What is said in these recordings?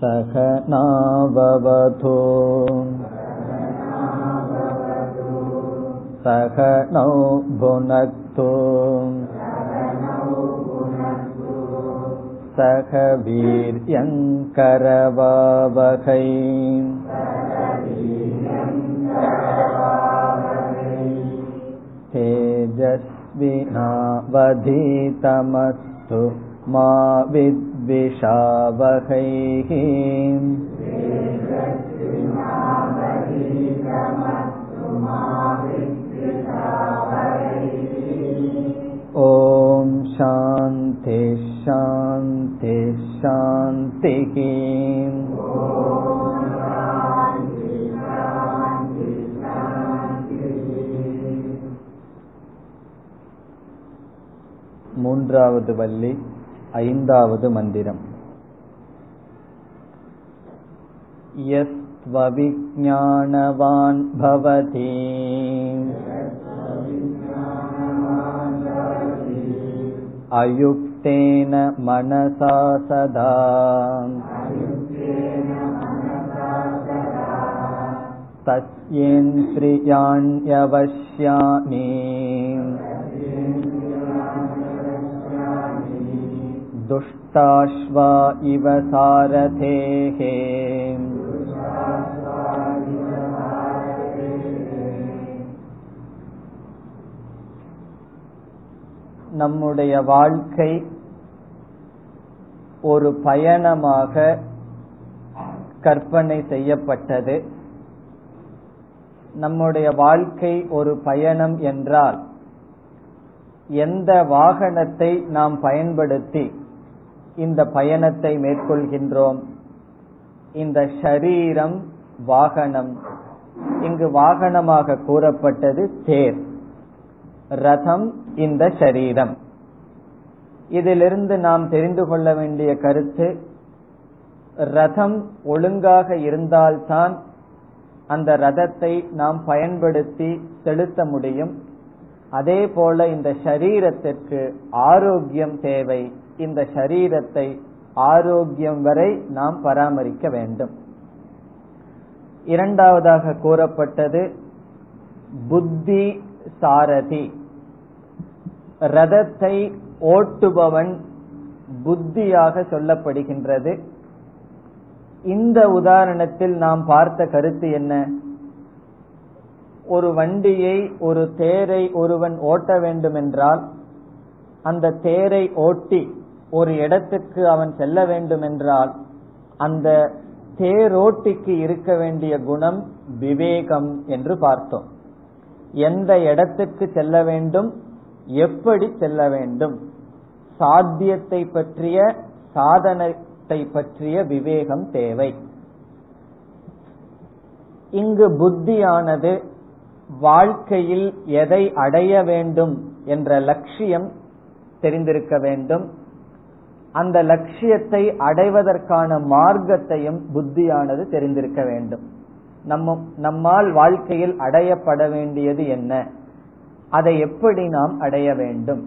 सहनाववधू सहनौ भुनक्तु। सह वीर्यङ्करवावहै तेजस्विनावधीतमस्तु मा विद्विषावहैः ॐ शान्ति शान्ति शान्तिः மூன்றாவது வள்ளி ஐந்தாவது மந்திரம் यस्त्वविज्ञानवान् भवति अयुक्तेन मनसा सदा तस्येन्द्रियाण्यवश्यानि दुष्टाश्वा इव सारथेः நம்முடைய வாழ்க்கை ஒரு பயணமாக கற்பனை செய்யப்பட்டது நம்முடைய வாழ்க்கை ஒரு பயணம் என்றால் எந்த வாகனத்தை நாம் பயன்படுத்தி இந்த பயணத்தை மேற்கொள்கின்றோம். இந்த ஷரீரம் வாகனம். இங்கு வாகனமாக கூறப்பட்டது தேர். ரதம் இந்த ஷரீரம். இதிலிருந்து நாம் தெரிந்து கொள்ள வேண்டிய கருத்து ரதம் ஒழுங்காக இருந்தால்தான் அந்த ரதத்தை நாம் பயன்படுத்தி செலுத்த முடியும். அதே போல இந்த சரீரத்திற்கு ஆரோக்கியம் தேவை. இந்த சரீரத்தை ஆரோக்கியம் வரை நாம் பராமரிக்க வேண்டும். இரண்டாவதாக கூறப்பட்டது புத்தி சாரதி. ரதத்தை ஓட்டுபவன் புத்தியாக சொல்லப்படுகின்றது. இந்த உதாரணத்தில் நாம் பார்த்த கருத்து என்ன? ஒரு வண்டியை ஒரு தேரை ஒருவன் ஓட்ட வேண்டுமென்றால் அந்த தேரை ஓட்டி ஒரு இடத்துக்கு அவன் செல்ல வேண்டுமென்றால் அந்த தேரோட்டிக்கு இருக்க வேண்டிய குணம் விவேகம் என்று பார்த்தோம். எந்த இடத்துக்கு செல்ல வேண்டும் எப்படி செல்ல வேண்டும் சாத்தியத்தை பற்றிய சாதனத்தை பற்றிய விவேகம் தேவை. இங்கு புத்தியானது வாழ்க்கையில் எதை அடைய வேண்டும் என்ற லட்சியம் தெரிந்திருக்க வேண்டும். அந்த லட்சியத்தை அடைவதற்கான மார்க்கத்தையும் புத்தியானது தெரிந்திருக்க வேண்டும். நம்ம நம்மால் வாழ்க்கையில் அடையப்பட வேண்டியது என்ன? அதை எப்படி நாம் அடைய வேண்டும்?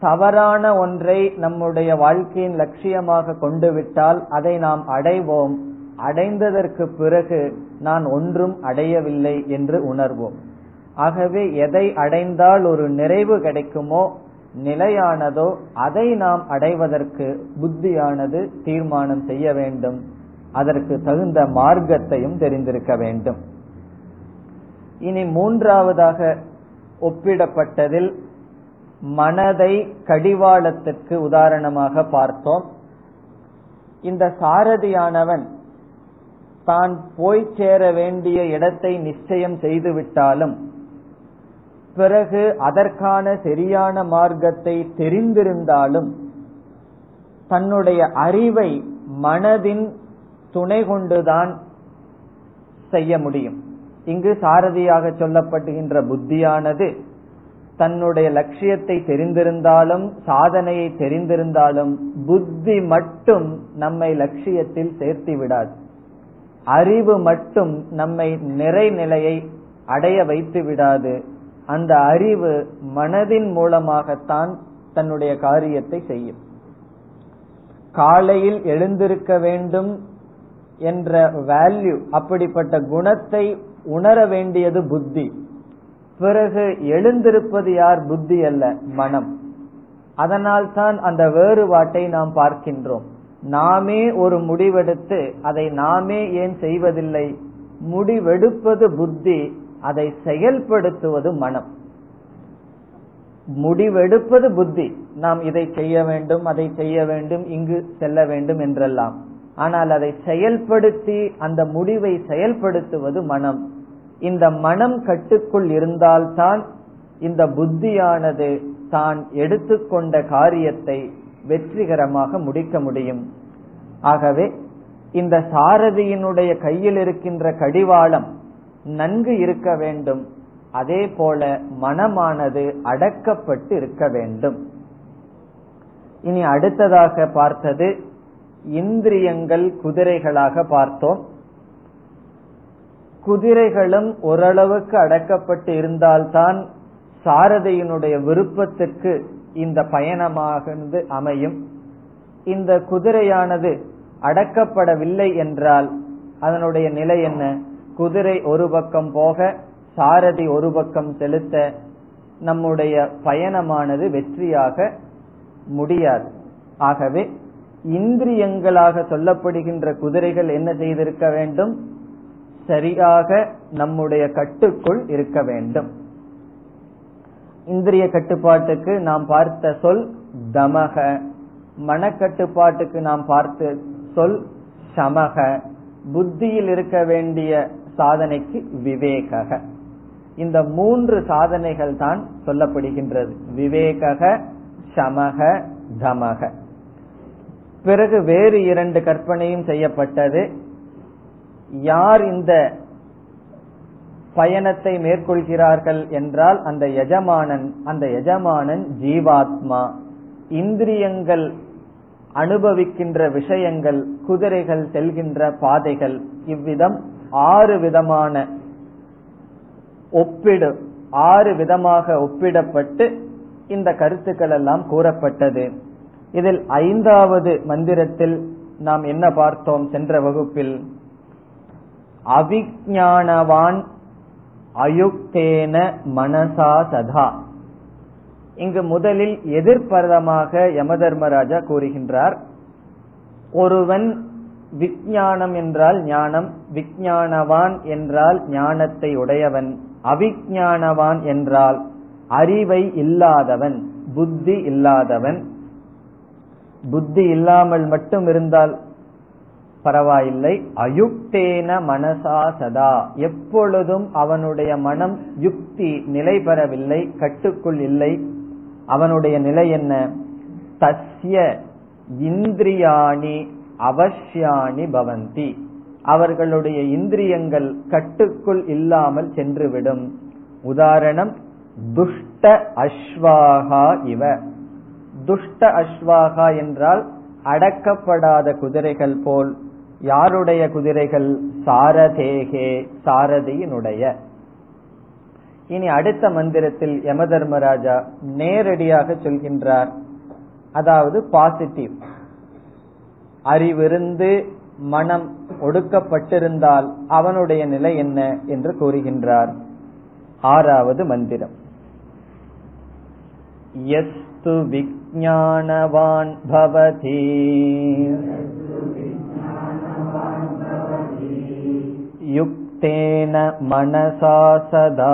தவறான ஒன்றை நம்முடைய வாழ்க்கையின் லட்சியமாக கொண்டு விட்டால் அதை நாம் அடைவோம். அடைந்ததற்கு பிறகு நான் ஒன்றும் அடையவில்லை என்று உணர்வோம். ஆகவே எதை அடைந்தால் ஒரு நிறைவு கிடைக்குமோ நிலையானதோ அதை நாம் அடைவதற்கு புத்தியானது தீர்மானம் செய்ய வேண்டும். அதற்கு தகுந்த மார்க்கத்தையும் தெரிந்திருக்க வேண்டும். இனி மூன்றாவதாக ஒப்பிடப்பட்டதில் மனதை கடிவாளத்திற்கு உதாரணமாக பார்த்தோம். இந்த சாரதியானவன் தான் போய் சேர வேண்டிய இடத்தை நிச்சயம் செய்துவிட்டாலும் பிறகு அதற்கான சரியான மார்க்கத்தை தெரிந்திருந்தாலும் தன்னுடைய அறிவை மனதின் துணை கொண்டுதான் செய்ய முடியும். இங்கு சாரதியாக சொல்லப்படுகின்ற புத்தியானது தன்னுடைய லட்சியத்தை தெரிந்திருந்தாலும் சாதனையை தெரிந்திருந்தாலும் புத்தி மட்டும் நம்மை லட்சியத்தில் சேர்த்து விடாது. அறிவு மட்டும் நம்மை நிறைநிலையை அடைய வைத்து விடாது. அந்த அறிவு மனதின் மூலமாகத்தான் தன்னுடைய காரியத்தை செய்யும். காலையில் எழுந்திருக்க வேண்டும் என்ற வேல்யூ அப்படிப்பட்ட குணத்தை உணர வேண்டியது புத்தி. பிறகு எழுந்திருப்பது யார்? புத்தி அல்ல மனம். அதனால் தான் அந்த வேறுபாட்டை நாம் பார்க்கின்றோம். நாமே ஒரு முடிவெடுத்து அதை நாமே ஏன் செய்வதில்லை? முடிவெடுப்பது புத்தி அதை செயல்படுத்துவது மனம். முடிவெடுப்பது புத்தி. நாம் இதை செய்ய வேண்டும் அதை செய்ய வேண்டும் இங்கு செல்ல வேண்டும் என்றெல்லாம். ஆனால் அதை செயல்படுத்தி அந்த முடிவை செயல்படுத்துவது மனம். இந்த மனம் கட்டுக்குள் இருந்தால்தான் இந்த புத்தியானது தான் எடுத்துக்கொண்ட காரியத்தை வெற்றிகரமாக முடிக்க முடியும். ஆகவே இந்த சாரதியினுடைய கையில் இருக்கின்ற கடிவாளம் நன்கு இருக்க வேண்டும். அதே போல மனமானது அடக்கப்பட்டு இருக்க வேண்டும். இனி அடுத்ததாக பார்த்தது இந்திரியங்கள் குதிரைகளாக பார்த்தோம். குதிரைகளும் ஓரளவுக்கு அடக்கப்பட்டு இருந்தால்தான் சாரதியினுடைய விருப்பத்துக்கு இந்த பயணமாக அமையும். இந்த குதிரையானது அடக்கப்படவில்லை என்றால் அதனுடைய நிலை என்ன? குதிரை ஒரு பக்கம் போக சாரதி ஒரு பக்கம் செலுத்த நம்முடைய பயணமானது வெற்றியாக முடியாது. ஆகவே இந்திரியங்களாக சொல்லப்படுகின்ற குதிரைகள் என்ன செய்திருக்க வேண்டும்? சரியாக நம்முடைய கட்டுக்குள் இருக்க வேண்டும். இந்திரிய கட்டுப்பாட்டுக்கு நாம் பார்த்த சொல் தமக. மனக்கட்டுப்பாட்டுக்கு நாம் பார்த்த சொல் சமக. புத்தியில் இருக்க வேண்டிய சாதனைக்கு விவேக இந்த மூன்று சாதனைகள் தான் சொல்லப்படுகின்றது. விவேக சமக தமக. பிறகு வேறு இரண்டு கற்பனையும் செய்யப்பட்டது. யார் இந்த பயணத்தை மேற்கொள்கிறார்கள் என்றால் அந்த எஜமானன் அந்த எஜமானன் ஜீவாத்மா. இந்திரியங்கள் அனுபவிக்கின்ற விஷயங்கள் குதிரைகள் செல்கின்ற பாதைகள் இவ்விதம் ஆறு விதமான ஒப்பிடு ஆறு விதமாக ஒப்பிடப்பட்டு இந்த கருத்துக்கள் எல்லாம் கூறப்பட்டது. இதில் ஐந்தாவது மந்திரத்தில் நாம் என்ன பார்த்தோம் சென்ற வகுப்பில்? அவிஞானவான் அயுக்தேன மனசா சதா. இங்கு முதலில் எதிர்பரதமாக யமதர்மராஜா கூறுகின்றார் ஒருவன் விஞ்ஞானம் என்றால் ஞானம் விஞ்ஞானவான் என்றால் ஞானத்தை உடையவன் அவிஞானவான் என்றால் அறிவை இல்லாதவன் புத்தி இல்லாதவன். புத்தி இல்லாமல் மட்டும் இருந்தால் பரவாயில்லை. அயுக்தேன மனசா சதா. எப்பொழுதும் அவனுடைய மனம் யுக்தி நிலை பெறவில்லை கட்டுக்குள் இல்லை. அவனுடைய நிலை என்ன? தஸ்ய இந்திரியாணி அவசியானி பவந்தி. அவர்களுடைய இந்திரியங்கள் கட்டுக்குள் இல்லாமல் சென்றுவிடும். உதாரணம் துஷ்ட அஸ்வாகா இவ. துஷ்ட அஸ்வாகா என்றால் அடக்கப்படாத குதிரைகள் போல் யாருடைய குதிரைகள்? சாரதேகே சாரதியினுடைய. இனி அடுத்த மந்திரத்தில் யம தர்மராஜா நேரடியாக சொல்கின்றார். அதாவது பாசிட்டிவ் அறிவிருந்து மனம் ஒடுக்கப்பட்டிருந்தால் அவனுடைய நிலை என்ன என்று கூறுகின்றார் ஆறாவது மந்திரம் यस्तु विज्ञानवान् भवति युक्तेन मनसा सदा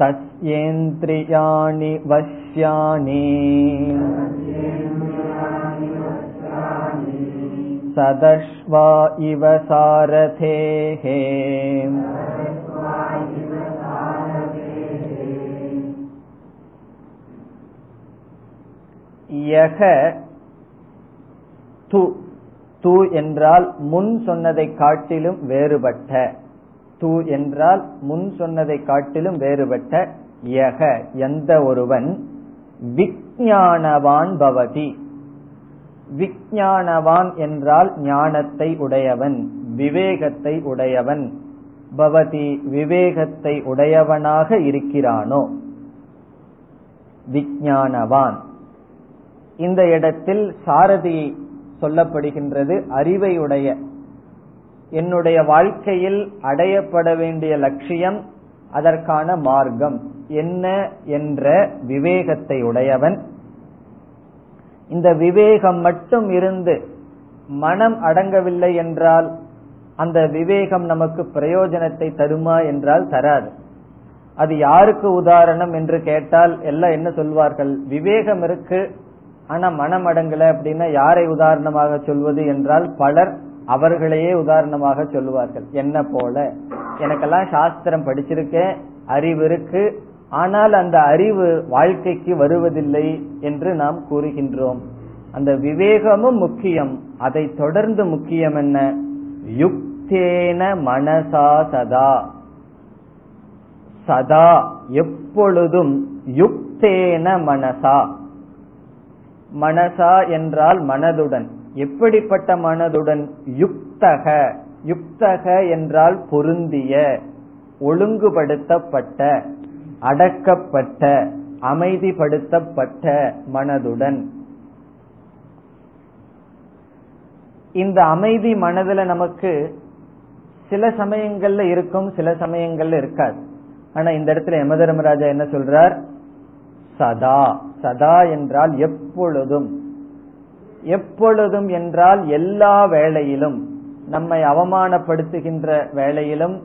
तस्येन्द्रियाणि वश्यानि सदश्वा इव सारथेः யக து து என்றால் முன் சொன்னதை காட்டிலும் வேறுபட்ட து என்றால் முன் சொன்னதை காட்டிலும் வேறுபட்ட யக எந்த ஒருவன்? விஞ்ஞானவான் பவதி. விஞ்ஞானவான் என்றால் ஞானத்தை உடையவன் விவேகத்தை உடையவன். பவதி விவேகத்தை உடையவனாக இருக்கிறானோ? விஞ்ஞானவான் இந்த இடத்தில் சாரதி சொல்லப்படுகின்றது அறிவை உடைய என்னுடைய வாழ்க்கையில் அடையப்பட வேண்டிய லட்சியம் அதற்கான மார்க்கம். என்ன என்ற விவேகத்தை உடையவன். இந்த விவேகம் மட்டும் இருந்து மனம் அடங்கவில்லை என்றால் அந்த விவேகம் நமக்கு பிரயோஜனத்தை தருமா என்றால் தராது. அது யாருக்கு உதாரணம் என்று கேட்டால் எல்லாம் என்ன சொல்வார்கள்? விவேகம் இருக்கு ஆனா மனம் அடங்கல அப்படின்னா யாரை உதாரணமாக சொல்வது என்றால் பலர் அவர்களையே உதாரணமாக சொல்லுவார்கள். என்ன போல? எனக்கெல்லாம் சாஸ்திரம் படிச்சிருக்கேன் அறிவு இருக்கு. ஆனால் அந்த அறிவு வாழ்க்கைக்கு வருவதில்லை என்று நாம் கூறுகின்றோம். அந்த விவேகமும் முக்கியம். அதை தொடர்ந்து முக்கியம் என்ன? யுக்தேன மனசா சதா. சதா எப்பொழுதும் யுக்தேன மனசா. மனசா என்றால் மனதுடன். எப்படிப்பட்ட மனதுடன் யுக்தக யுக்தக என்றால் பொருந்திய ஒழுங்குபடுத்தப்பட்ட அடக்கப்பட்ட அமைதிப்படுத்தப்பட்ட மனதுடன். இந்த அமைதி மனதுல நமக்கு சில சமயங்கள்ல இருக்கும் சில சமயங்கள்ல இருக்காது. ஆனா இந்த இடத்துல யமதர்மராஜா என்ன சொல்றார்? சதா. சதா என்றால் எப்பொழுதும். எப்பொழுதும் என்றால் எல்லா வேளையிலும் நம்மை அவமானப்படுத்துகின்ற வேளையிலும்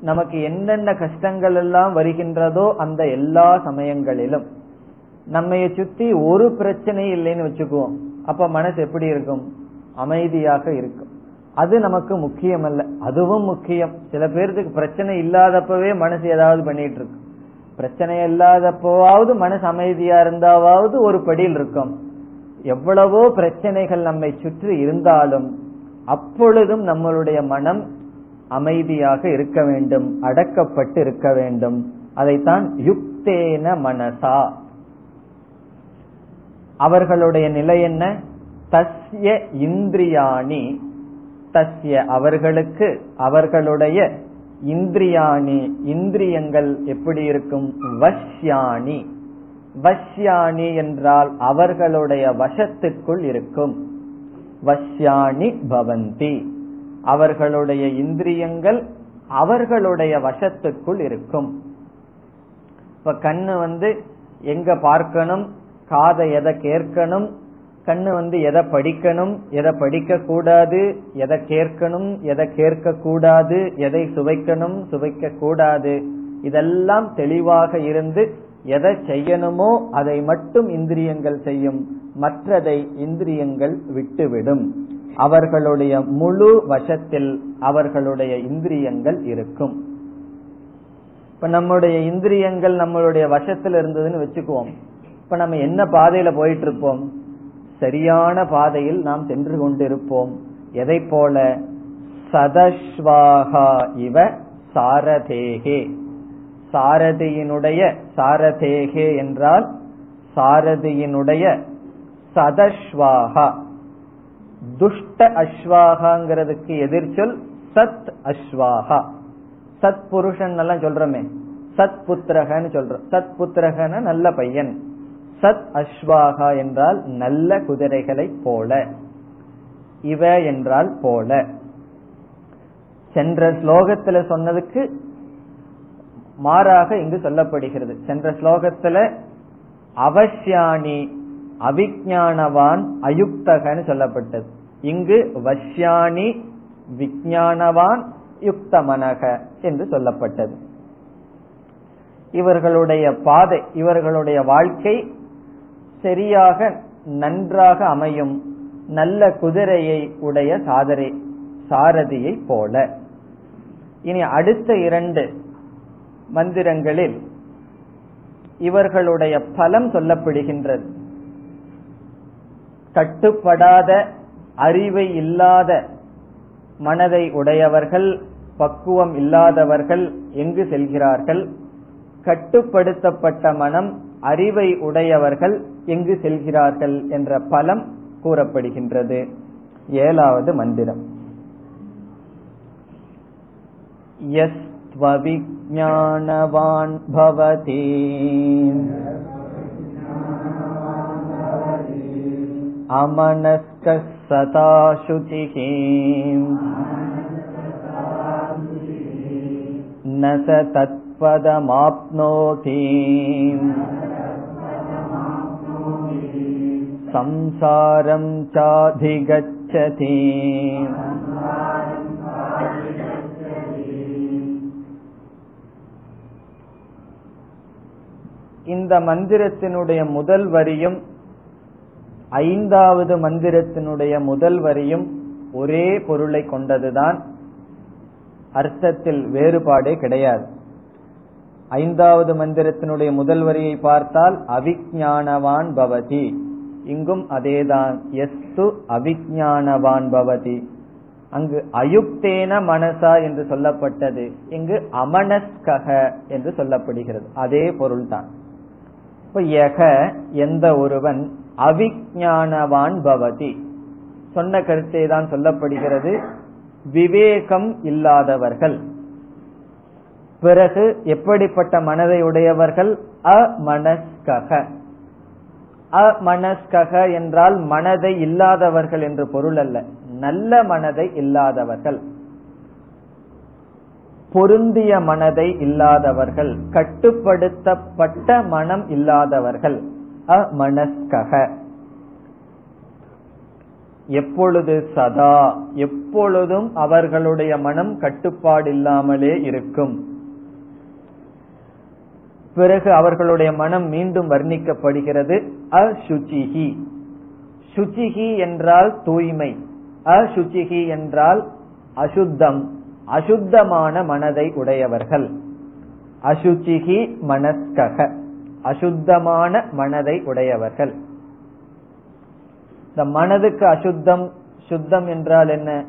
நமக்கு என்னென்ன கஷ்டங்கள் எல்லாம் வருகின்றதோ அந்த எல்லா சமயங்களிலும். நம்மைய சுத்தி ஒரு பிரச்சனை இல்லைன்னு வச்சுக்குவோம். அப்ப மனசு எப்படி இருக்கும்? அமைதியாக இருக்கும். அது நமக்கு முக்கியம் அல்ல அதுவும் முக்கியம். சில பேர்த்துக்கு பிரச்சனை இல்லாதப்பவே மனசு ஏதாவது பண்ணிட்டு இருக்கு பிரச்சனை இல்லாதப்போவாவது மனசு அமைதியா இருந்தாவது ஒரு படியில் இருக்கும். எவ்வளவோ பிரச்சனைகள் நம்மை சுற்றி இருந்தாலும் அப்பொழுதும் நம்மளுடைய மனம் அமைதியாக இருக்க வேண்டும் அடக்கப்பட்டு இருக்க வேண்டும். அதைத்தான் யுக்தேன மனசா. அவர்களுடைய நிலை என்ன? தஸ்ய இந்திரியாணி. தஸ்ய அவர்களுக்கு அவர்களுடைய இந்திரியாணி இந்திரியங்கள் எப்படி இருக்கும்? வஷ்யாணி. வஷ்யாணி என்றால் அவர்களுடைய வசத்துக்குள் இருக்கும். வஷ்யாணி பவந்தி. அவர்களுடைய இந்திரியங்கள் அவர்களுடைய வசத்துக்குள் இருக்கும். இப்ப கண்ணு வந்து எங்க பார்க்கணும் காதை எதை கேட்கணும் கண்ணு வந்து எதை படிக்கணும் எதை படிக்க கூடாது எதை கேட்கணும் எதை கேட்க கூடாது எதை சுவைக்கணும் சுவைக்க கூடாது இதெல்லாம் தெளிவாக இருந்து எதை செய்யணுமோ அதை மட்டும் இந்திரியங்கள் செய்யும். மற்றதை இந்திரியங்கள் விட்டுவிடும். அவர்களுடைய முழு வசத்தில் அவர்களுடைய இந்திரியங்கள் இருக்கும். இப்ப நம்முடைய இந்திரியங்கள் நம்மளுடைய வசத்தில் இருந்ததுன்னு வச்சுக்குவோம். இப்ப நம்ம என்ன பாதையில போயிட்டு இருப்போம் சரியான பாதையில் நாம் சென்று கொண்டிருப்போம். எதை போல? சதஸ்வாகா இவ சாரதேகே. சாரதியினுடைய சாரதேகே என்றால் சாரதியினுடைய சதஸ்வாகா துஷ்ட அஸ்வாகாங்கிறதுக்கு எதிர்ச்சொல் சத் அஸ்வாகா சத் புருஷன் எல்லாம் சொல்றமே. சத் புத்திரகன்னு சொல்றோம். சத் புத்திரகன நல்ல பையன். சத் அஸ்வாகா என்றால் நல்ல குதிரைகளை போல. இவ என்றால் போல. சென்ற ஸ்லோகத்துல சொன்னதுக்கு மாறாக இங்கு சொல்லப்படுகிறது. சென்ற ஸ்லோகத்துல அவசியானி அவிஜானவான் அயுக்தகன்னு சொல்லப்பட்டது. இங்கு வஷ்யாணி விஜானவான் யுக்தமனக என்று சொல்லப்பட்டது. இவர்களுடைய பாதை இவர்களுடைய வாழ்க்கை சரியாக நன்றாக அமையும் நல்ல குதிரையை உடைய சாதரை சாரதியை போல. இனி அடுத்த இரண்டு மந்திரங்களில் இவர்களுடைய பலம் சொல்லப்படுகின்றது. கட்டுப்படாத அறிவை இல்லாத மனதை உடையவர்கள் பக்குவம் இல்லாதவர்கள் எங்கு செல்கிறார்கள்? கட்டுப்படுத்தப்பட்ட மனம் அறிவை உடையவர்கள் எங்கு செல்கிறார்கள் என்ற பலம் கூறப்படுகின்றது. ஏழாவது மந்திரம். त्वविज्ञानवान् भवति अमनस्कः सदा शुचिः न स तत्पदमाप्नोति संसारं चाधिगच्छति இந்த மந்திரத்தினுடைய முதல் வரியும் ஐந்தாவது மந்திரத்தினுடைய முதல் வரியும் ஒரே பொருளை கொண்டதுதான் அர்த்தத்தில் வேறுபாடே கிடையாது. ஐந்தாவது மந்திரத்தினுடைய முதல் வரியை பார்த்தால் அவிஜானவான் பவதி. இங்கும் அதேதான். எஸ்து அவிஜானவான் பவதி. அங்கு அயுக்தேன மனசா என்று சொல்லப்பட்டது. இங்கு அமனஸ்கக என்று சொல்லப்படுகிறது. அதே பொருள்தான். யக எந்த ஒருவன் அவிஞானவான் பவதி. சொன்ன கருத்தே தான் சொல்லப்படுகிறது. விவேகம் இல்லாதவர்கள். பிறகு எப்படிப்பட்ட மனதை உடையவர்கள்? அமனஸ்கக. அமனஸ்கக என்றால் மனதை இல்லாதவர்கள் என்று பொருள் அல்ல. நல்ல மனதை இல்லாதவர்கள். பொருந்திய மனதை இல்லாதவர்கள் கட்டுப்படுத்தப்பட்ட மனம் இல்லாதவர்கள் அமனஸ்கக. எப்பொழுது சதா எப்பொழுதும் அவர்களுடைய மனம் கட்டுப்பாடு இல்லாமலே இருக்கும். பிறகு அவர்களுடைய மனம் மீண்டும் வர்ணிக்கப்படுகிறது அசுச்சிகி சுச்சிகி என்றால் தூய்மை அசுச்சிகி என்றால் அசுத்தம். அசுத்தமான மனதை உடையவர்கள். அசுச்சிகி மனஸ்கக. அசுத்தமான மனதை உடையவர்கள். இந்த மனதுக்கு அசுத்தம் சுத்தம் என்றால் என்ன?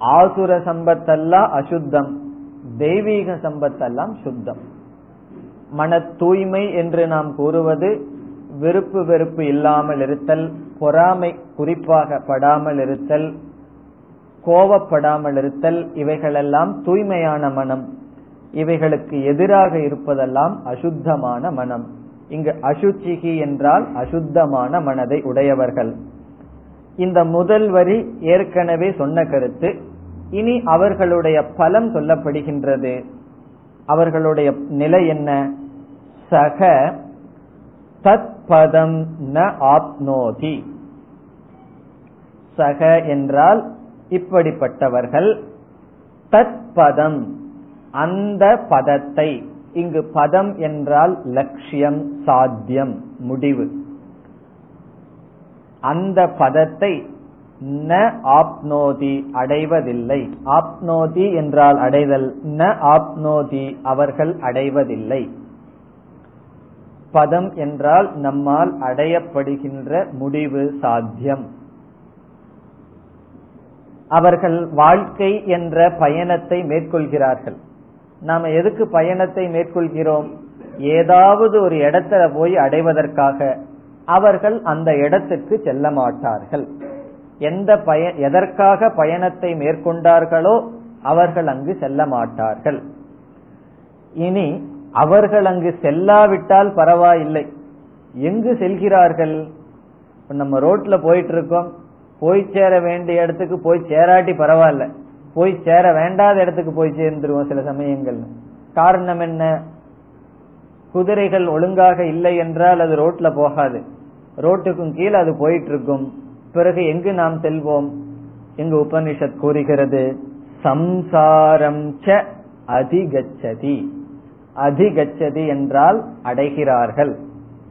ஆசுர சம்பத்தெல்லாம் அசுத்தம் தெய்வீக சம்பத்தெல்லாம் சுத்தம். மன தூய்மை என்று நாம் கூறுவது விருப்பு வெறுப்பு இல்லாமல் இருத்தல் பொறாமை குறிப்பாக படாமல் இருத்தல் கோவப்படாமல் இருத்தல் இவைகளெல்லாம் தூய்மையான மனம். இவைகளுக்கு எதிராக இருப்பதெல்லாம் அசுத்தமான மனம். இங்கு அசுச்சிகி என்றால் அசுத்தமான மனதை உடையவர்கள். இந்த முதல் வரி ஏற்கனவே சொன்ன கருத்து. இனி அவர்களுடைய பலம் சொல்லப்படுகின்றது. அவர்களுடைய நிலை என்ன? சக தத் பதம் ந ஆப்னோதி. சக என்றால் இப்படிப்பட்டவர்கள் தத் பதம் அந்த பதத்தை. இங்கு பதம் என்றால் லட்சியம் சாத்தியம் முடிவு. அந்த பதத்தை ந ஆப்னோதி அடைவதில்லை. ஆப்னோதி என்றால் அடைதல் ந ஆப்னோதி அவர்கள் அடைவதில்லை. பதம் என்றால் நம்மால் அடையப்படுகின்ற முடிவு சாத்தியம். அவர்கள் வாழ்க்கை என்ற பயணத்தை மேற்கொள்கிறார்கள். நாம எதுக்கு பயணத்தை மேற்கொள்கிறோம்? ஏதாவது ஒரு இடத்துல போய் அடைவதற்காக. அவர்கள் அந்த இடத்துக்கு செல்ல மாட்டார்கள். எந்த பய எதற்காக பயணத்தை மேற்கொண்டார்களோ அவர்கள் அங்கு செல்ல மாட்டார்கள். இனி அவர்கள் அங்கு செல்லாவிட்டால் பரவாயில்லை. எங்கு செல்கிறார்கள்? நம்ம ரோட்ல போயிட்டு இருக்கோம். போய் சேர வேண்டிய இடத்துக்கு போய் சேராட்டி பரவாயில்ல. போய் சேர வேண்டாத இடத்துக்கு போய் சேர்ந்துருவோம் சில சமயங்கள் காரணம் என்ன? குதிரைகள் ஒழுங்காக இல்லை என்றால் அது ரோட்ல போகாது. ரோட்டுக்கும் கீழே அது போயிட்டு இருக்கும் பிறகு எங்கு நாம் செல்வோம்? எங்கு உபனிஷத் கூறுகிறது சம்சாரம் ச அதிகச்சதி. அதிகச்சதி என்றால் அடைகிறார்கள்.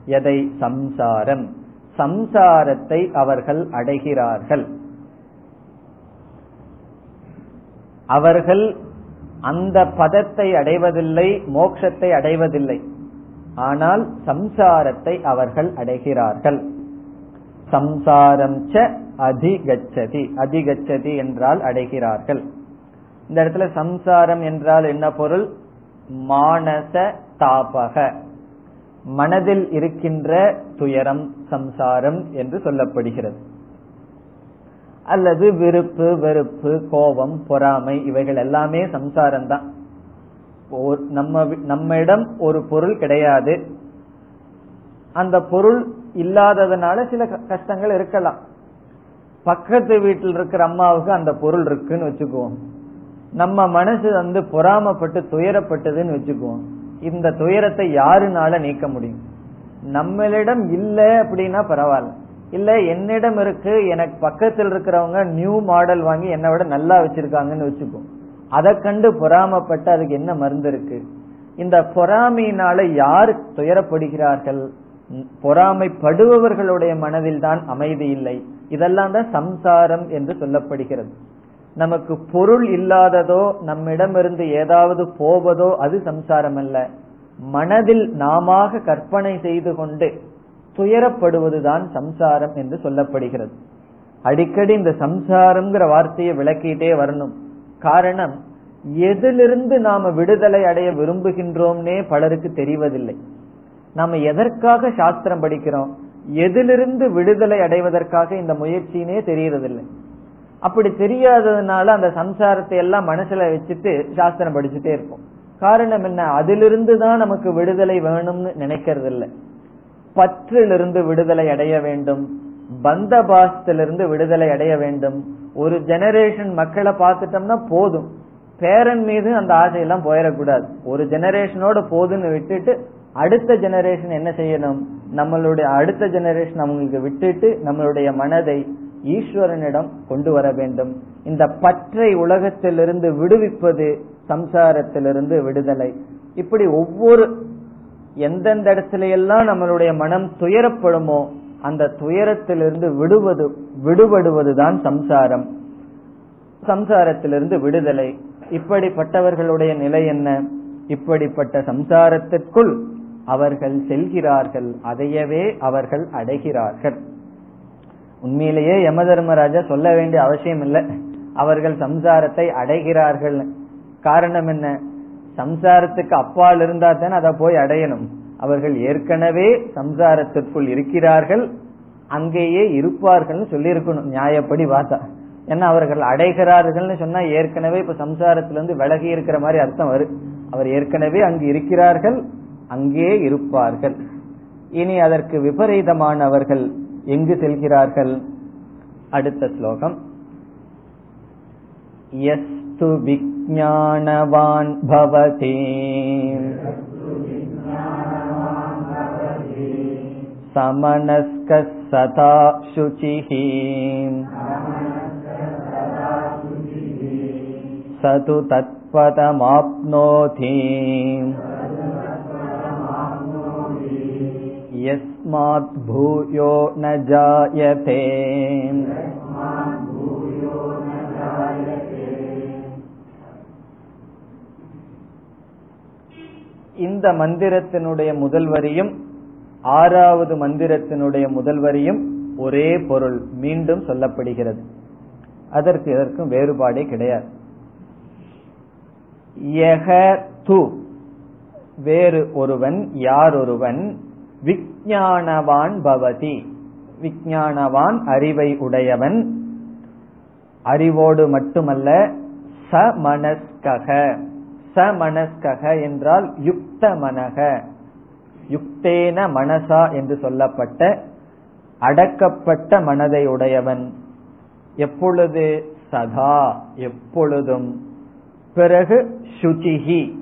எதை? சம்சாரம். சம்சாரத்தை அவர்கள் அடைகிறார்கள். அவர்கள் அந்த பதத்தை அடைவதில்லை மோட்சத்தை அடைவதில்லை. ஆனால் சம்சாரத்தை அவர்கள் அடைகிறார்கள். சம்சாரம் ச அதிகச்சதி அதிகச்சதி என்றால் அடைகிறார்கள். இந்த இடத்துல சம்சாரம் என்றால் என்ன பொருள்? மானச தாபக. மனதில் இருக்கின்ற துயரம் சம்சாரம் என்று சொல்லப்படுகிறது. அல்லது விருப்பு வெறுப்பு கோபம் பொறாமை இவைகள் எல்லாமே சம்சாரம் தான் நம்ம நம்மிடம் ஒரு பொருள் கிடையாது. அந்த பொருள் இல்லாததுனால சில கஷ்டங்கள் இருக்கலாம். பக்கத்து வீட்டில் இருக்கிற அம்மாவுக்கு அந்த பொருள் இருக்குன்னு வச்சுக்குவோம். நம்ம மனசு வந்து பொறாமப்பட்டு துயரப்பட்டதுன்னு வச்சுக்குவோம். இந்த துயரத்தை யாருனால நீக்க முடியும்? நம்மளிடம் இல்ல அப்படின்னா பரவாயில்ல. இல்ல என்னிடம் இருக்கு எனக்கு பக்கத்தில் இருக்கிறவங்க நியூ மாடல் வாங்கி என்னை விட நல்லா வச்சிருக்காங்கன்னு வச்சுக்கோ. அதை கண்டு பொறாமப்பட்டு அதுக்கு என்ன மருந்து இருக்கு? இந்த பொறாமையினால யார் துயரப்படுகிறார்கள்? பொறாமைப்படுபவர்களுடைய மனதில் தான் அமைதி இல்லை. இதெல்லாம் தான் சம்சாரம் என்று சொல்லப்படுகிறது. நமக்கு பொருள் இல்லாததோ நம்மிடமிருந்து ஏதாவது போவதோ அது சம்சாரம் அல்ல மனதில் நாம கற்பனை செய்து கொண்டு துயரப்படுவதுதான் சம்சாரம் என்று சொல்லப்படுகிறது. அடிக்கடி இந்த சம்சாரம்ங்கிற வார்த்தையை விளக்கிட்டே வரணும். காரணம் எதிலிருந்து நாம விடுதலை அடைய விரும்புகின்றோம்னே பலருக்கு தெரிவதில்லை. நாம எதற்காக சாஸ்திரம் படிக்கிறோம்? எதிலிருந்து விடுதலை அடைவதற்காக இந்த முயற்சினே தெரியறதில்லை அப்படி தெரியாததுனால அந்த சம்சாரத்தை எல்லாம் மனசுல வச்சுட்டு சாஸ்திரம் படிச்சுட்டே இருப்போம். காரணம் என்ன? அதிலிருந்து தான் நமக்கு விடுதலை வேணும்னு நினைக்கிறது இல்லை பற்றிலிருந்து விடுதலை அடைய வேண்டும். பந்த பாசத்திலிருந்து விடுதலை அடைய வேண்டும். ஒரு ஜெனரேஷன் மக்களை பார்த்துட்டோம்னா போதும். பேரன் மீது அந்த ஆசையெல்லாம் போயிடக்கூடாது. ஒரு ஜெனரேஷனோட போதுன்னு விட்டுட்டு அடுத்த ஜெனரேஷன் என்ன செய்யணும்? நம்மளுடைய அடுத்த ஜெனரேஷன் அவங்களுக்கு விட்டுட்டு நம்மளுடைய மனதை ஈஸ்வரனிடம் கொண்டு வர வேண்டும். இந்த பற்றை உலகத்திலிருந்து விடுவிப்பது சம்சாரத்திலிருந்து விடுதலை. இப்படி ஒவ்வொரு எந்தெந்த இடத்துல எல்லாம் நம்மளுடைய மனம் துயரப்படுமோ அந்த துயரத்திலிருந்து விடுவது விடுபடுவதுதான் சம்சாரம். சம்சாரத்திலிருந்து விடுதலை. இப்படிப்பட்டவர்களுடைய நிலை என்ன? இப்படிப்பட்ட சம்சாரத்திற்குள் அவர்கள் செல்கிறார்கள். அதையவே அவர்கள் அடைகிறார்கள். உண்மையிலேயே யம தர்மராஜா சொல்ல வேண்டிய அவசியம் இல்லை. அவர்கள் சம்சாரத்தை அடைகிறார்கள். காரணம் என்ன? சம்சாரத்துக்கு அப்பால் இருந்தா தானே அதை போய் அடையணும். அவர்கள் ஏற்கனவே சம்சாரத்திற்குள் இருக்கிறார்கள். அங்கேயே இருப்பார்கள் சொல்லி இருக்கணும் நியாயப்படி பார்த்தா ஏன்னா அவர்கள் அடைகிறார்கள்னு சொன்னா ஏற்கனவே இப்ப சம்சாரத்திலிருந்து விலகி இருக்கிற மாதிரி அர்த்தம் வரும் அவர் ஏற்கனவே அங்கு இருக்கிறார்கள் அங்கே இருப்பார்கள். இனி அதற்கு விபரீதமானவர்கள் எங்கு செல்கிறார்கள் அடுத்த ஸ்லோகம் எஸ்து விஜானவான் பவதி समनस्कः सदा शुचिः स तु तत्पदमाप्नोति यस्मात् भूयो न जायते இந்த மந்திரத்தினுடைய முதல் வரியும் ஆறாவது மந்திரத்தினுடைய முதல் வரியும் ஒரே பொருள் மீண்டும் சொல்லப்படுகிறது அதற்கு இதற்கும் வேறுபாடே கிடையாது யக து வேறு ஒருவன் யார் ஒருவன் விஞ்ஞானவான் பவதி. விஞ்ஞானவான் அறிவை உடையவன். அறிவோடு மட்டுமல்ல சமனஸ்கக. சமனஸ்கக என்றால் யுக்த மனக யுக்தேன மனசா என்று சொல்லப்பட்ட அடக்கப்பட்ட மனதை உடையவன். எப்பொழுது? சதா. எப்பொழுதும். பிறகு சுச்சிகி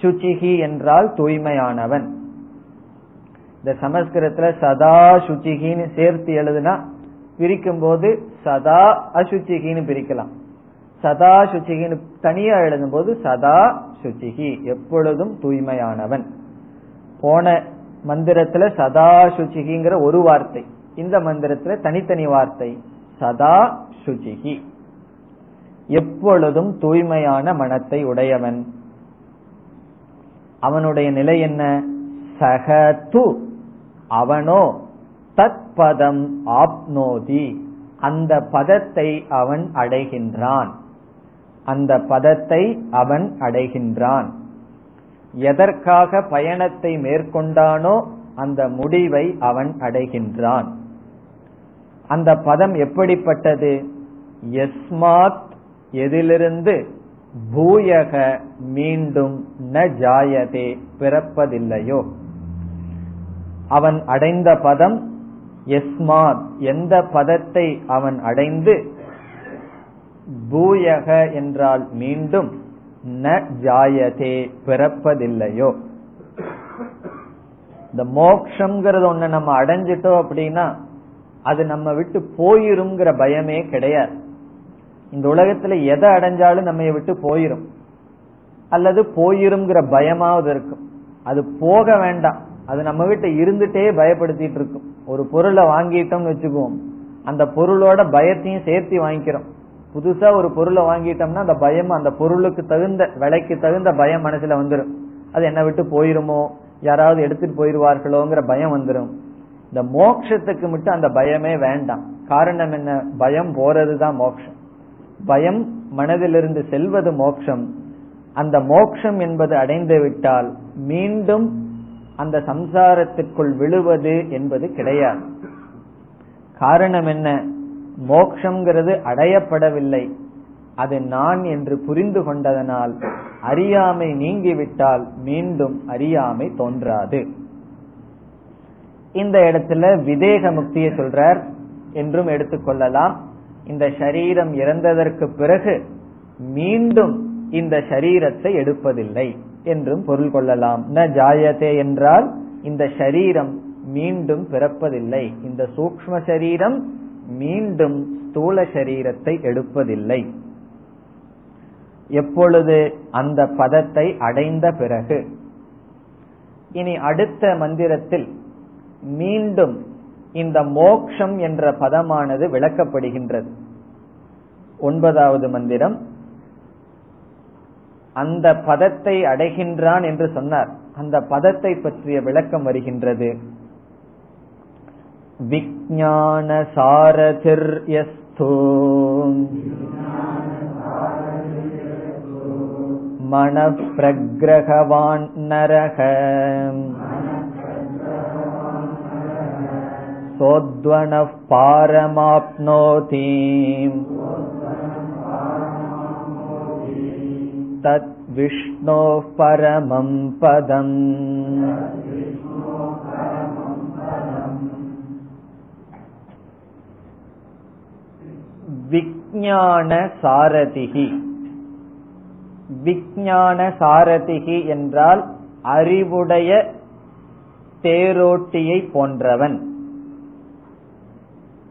சுச்சிகி என்றால் தூய்மையானவன். இந்த சமஸ்கிருதத்துல சதா சுச்சிகின்னு சேர்த்து எழுதுனா பிரிக்கும் போது சதா அசுச்சிகின்னு பிரிக்கலாம். சதா சுச்சிகின்னு தனியா எழுதும் போது சதா சுச்சிகி எப்பொழுதும் தூய்மையானவன். போன மந்திரத்துல சதா சுச்சிகிங்கிற ஒரு வார்த்தை இந்த மந்திரத்துல தனித்தனி வார்த்தை சதா சுச்சிகி. எப்பொழுதும் தூய்மையான மனத்தை உடையவன். அவனுடைய நிலை என்ன? சகது அவனோ தத் பதம் ஆப்னோதி. அந்த பதத்தை அவன் அடைகின்றான். அந்த பதத்தை அவன் அடைகின்றான். எதற்காக பயணத்தை மேற்கொண்டானோ அந்த முடிவை அவன் அடைகின்றான். அந்த பதம் எப்படிப்பட்டது? எஸ்மாத் எதிலிருந்து பூயக மீண்டும் ந ஜாயதே பிறப்பதில்லையோ. அவன் அடைந்த பதம் எஸ்மாத். எந்த பதத்தை அவன் அடைந்து? பூயக என்றால் மீண்டும் ந ஜாயதே பிறப்பதில்லையோ? இந்த மோக்ஷங்கிறது ஒண்ணு நம்ம அடைஞ்சிட்டோம் அப்படின்னா அது நம்ம விட்டு போயிருங்கிற பயமே கிடையாது. இந்த உலகத்துல எதை அடைஞ்சாலும் நம்ம விட்டு போயிரும். அல்லது போயிருங்கிற பயமாவது இருக்கும். அது போக வேண்டாம். அது நம்ம கிட்ட இருந்துட்டே பயப்படுத்திட்டு இருக்கும். ஒரு பொருளை வாங்கிட்டோம்னு வச்சுக்குவோம். அந்த பொருளோட பயத்தையும் சேர்த்து வாங்கிக்கிறோம். புதுசா ஒரு பொருளை வாங்கிட்டோம்னா அந்த பயம் அந்த பொருளுக்கு தகுந்த விலைக்கு தகுந்த பயம் மனசுல வந்துடும் அது என்ன விட்டு போயிருமோ? யாராவது எடுத்துட்டு போயிருவார்களோங்கிற பயம் வந்துடும் இந்த மோக்ஷத்துக்கு மட்டும் அந்த பயமே வேண்டாம். காரணம் என்ன? பயம் போறதுதான் மோக்ஷம் பயம் மனதிலிருந்து செல்வது மோக்ஷம் அந்த மோக்ஷம் என்பது அடைந்து விட்டால் மீண்டும் அந்த சம்சாரத்திற்குள் விழுவது என்பது கிடையாது. காரணம் என்ன? மோக்ஷங்கிறது அடையப்படவில்லை. அது நான் என்று புரிந்து கொண்டதனால் அறியாமை நீங்கிவிட்டால் மீண்டும் அறியாமை தோன்றாது. இந்த இடத்துல விதேக முக்தியை சொல்றார் என்றும் எடுத்துக்கொள்ளலாம் இந்த சரீரம் இறந்ததற்கு பிறகு மீண்டும் இந்த சரீரத்தை எடுப்பதில்லை. என்றும் பொருள் கொள்ளலாம். ந ஜாயதே என்றால் இந்த சரீரம் மீண்டும் பிறப்பதில்லை. இந்த சூக்ம சரீரம் மீண்டும் ஸ்தூல சரீரத்தை எடுப்பதில்லை. எப்பொழுது அந்த பதத்தை அடைந்த பிறகு. இனி அடுத்த மந்திரத்தில் மீண்டும் இந்த மோக்ஷம் என்ற பதமானது விளக்கப்படுகின்றது. ஒன்பதாவது மந்திரம். அந்த பதத்தை அடைகின்றான் என்று சொன்னார். அந்த பதத்தை பற்றிய விளக்கம் வருகின்றது. விஜான சாரதிர்யஸ்தோ. மன நரக. சோத்வன பாரமாப்னோதி. தத் விஷ்ணோ பரமம் பதம் விஜான சாரதிகி விஜான சாரதிகி என்றால் அறிவுடைய தேரோட்டியை போன்றவன்.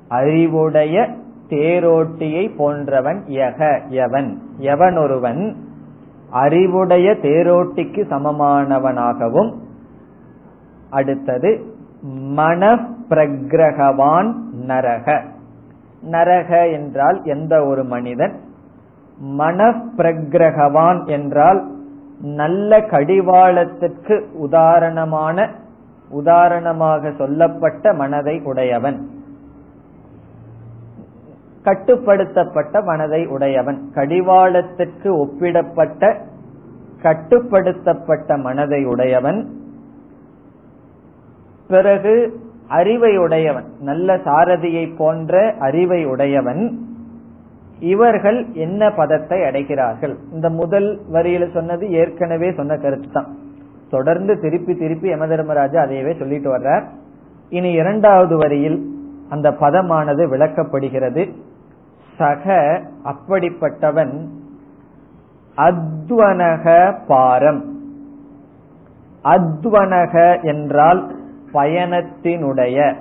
அறிவுடைய தேரோட்டியை போன்றவன் யக எவன். எவன் ஒருவன் அறிவுடைய தேரோட்டிக்கு சமமானவனாகவும் அடுத்தது மன பிரகிரகவான் நரக. நரக என்றால் எந்த ஒரு மனிதன்? மன பிரகிரகவான் என்றால் நல்ல கடிவாளத்திற்கு உதாரணமான உதாரணமாக சொல்லப்பட்ட மனதை உடையவன். கட்டுப்படுத்தப்பட்ட மனதை உடையவன். கடிவாளத்திற்கு ஒப்பிடப்பட்ட கட்டுப்படுத்தப்பட்ட மனதை உடையவன். பிறகு அறிவை உடையவன். நல்ல சாரதியை போன்ற அறிவை உடையவன். இவர்கள் என்ன பதத்தை அடைகிறார்கள்? இந்த முதல் வரியில சொன்னது ஏற்கனவே சொன்ன கருத்து தான் தொடர்ந்து திருப்பி திருப்பி யம தர்மராஜா அதையவே சொல்லிட்டு வர்றார். இனி இரண்டாவது வரியில் அந்த பதமானது விளக்கப்படுகிறது. சக அப்படிப்பட்டவன் அத்வனக பாரம். அத்வனக என்றால் பயணத்தினுடைய.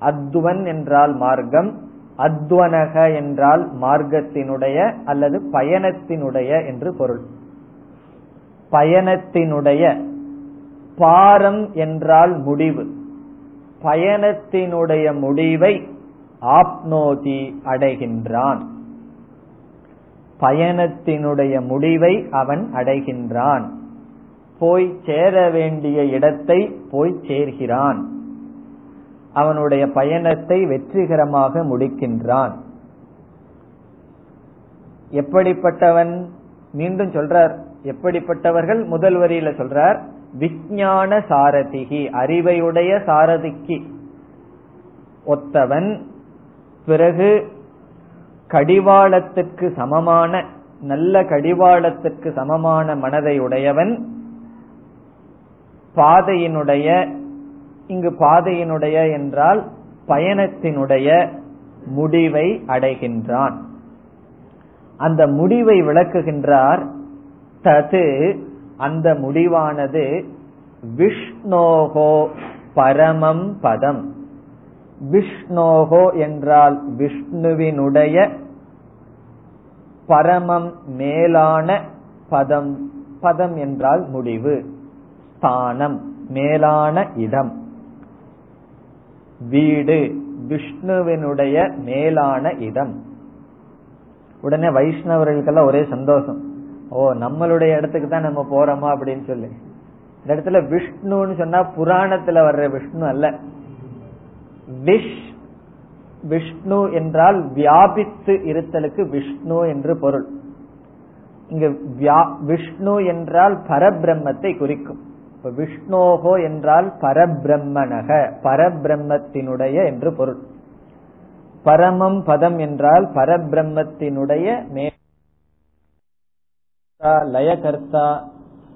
அத்வன் என்றால் மார்க்கம் அத்வனக என்றால் மார்க்கத்தினுடைய அல்லது பயணத்தினுடைய என்று பொருள். பயணத்தினுடைய. பாரம் என்றால் முடிவு. பயணத்தினுடைய முடிவை ஆப்னோதி அடைகின்றான். பயணத்தினுடைய முடிவை அவன் அடைகின்றான். போய் சேர வேண்டிய இடத்தை போய் சேர்கிறான். அவனுடைய பயணத்தை வெற்றிகரமாக முடிக்கின்றான். எப்படிப்பட்டவன்? மீண்டும் சொல்றார். எப்படிப்பட்டவர்கள்? முதல் வரியில சொல்றார். விஞ்ஞான சாரதிகி அறிவையுடைய சாரதிக்கு ஒத்தவன் பிறகு கடிவாளத்துக்கு சமமான நல்ல கடிவாளத்துக்கு சமமான மனதை உடையவன் பாதையினுடைய இங்கு பாதையினுடைய என்றால் பயணத்தினுடைய முடிவை அடைகின்றான். அந்த முடிவை விளக்குகின்றார் தது அந்த முடிவானது விஷ்ணோகோ பரமம் பதம். விஷ்ணோகோ என்றால் விஷ்ணுவினுடைய பரமம் மேலான பதம். பதம் என்றால் முடிவு. ஸ்தானம் மேலான இடம். வீடு விஷ்ணுவினுடைய மேலான இடம். உடனே வைஷ்ணவர்களுக்கெல்லாம் ஒரே சந்தோஷம். ஓ நம்மளுடைய இடத்துக்கு தான் நம்ம போறோமா அப்படின்னு சொல்லி. இந்த இடத்துல விஷ்ணுன்னு சொன்னா புராணத்துல வர்ற விஷ்ணு அல்ல. விஷ் விஷ்ணு என்றால் வியாபித்து இருத்தலுக்கு விஷ்ணு என்று பொருள். இங்க விஷ்ணு என்றால் பரபிரம்மத்தை குறிக்கும். இப்ப விஷ்ணோகோ என்றால் பரபிரம்மனக பரபிரம்மத்தினுடைய என்று பொருள். பரமம் பதம் என்றால் பரபிரம்மத்தினுடைய மே லயகர்த்தா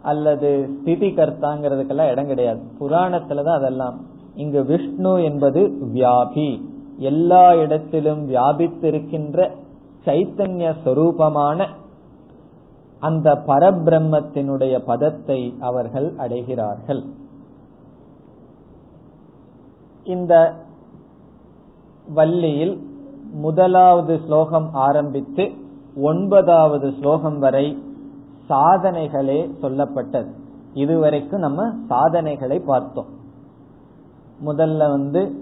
அல்லது ஸ்திதி கர்த்தாங்கிறதுக்கெல்லாம் இடம் கிடையாது. புராணத்துலதான் அதெல்லாம் இங்கு விஷ்ணு என்பது வியாபி. எல்லா இடத்திலும் வியாபித்திருக்கின்ற சைத்தன்ய சொரூபமான அந்த பரபிரம்மத்தினுடைய பதத்தை அவர்கள் அடைகிறார்கள். இந்த வள்ளியில் முதலாவது ஸ்லோகம் ஆரம்பித்து ஒன்பதாவது ஸ்லோகம் வரை சாதனைகளே சொல்லப்பட்டது. இதுவரைக்கும் நம்ம சாதனைகளை பார்த்தோம். முதல்ல வந்து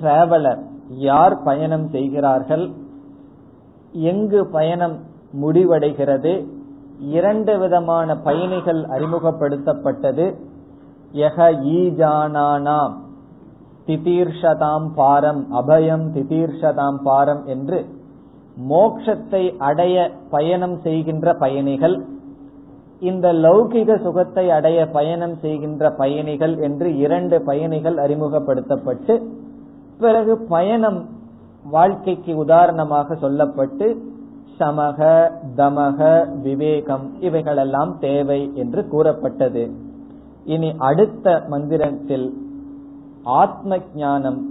டிராவலர் யார் பயணம் செய்கிறார்கள்? எங்கு பயணம் முடிவடைகிறது? இரண்டு விதமான பயணிகள் அறிமுகப்படுத்தப்பட்டது. யக ஈஜானானாம் திதீர்ஷதாம் பாரம் அபயம் திதீர்ஷதாம் பாரம் என்று மோக்ஷத்தை அடைய பயணம் செய்கின்ற பயணிகள் இந்த லௌகிக சுகத்தை அடைய பயணம் செய்கின்ற பயணிகள் என்று இரண்டு பயணிகள் அறிமுகப்படுத்தப்பட்டு பிறகு பயணம் வாழ்க்கைக்கு உதாரணமாக சொல்லப்பட்டு சமக தமக விவேகம் இவைகளெல்லாம் தேவை என்று கூறப்பட்டது. இனி அடுத்த மந்திரத்தில் ஆத்ம ஞானம்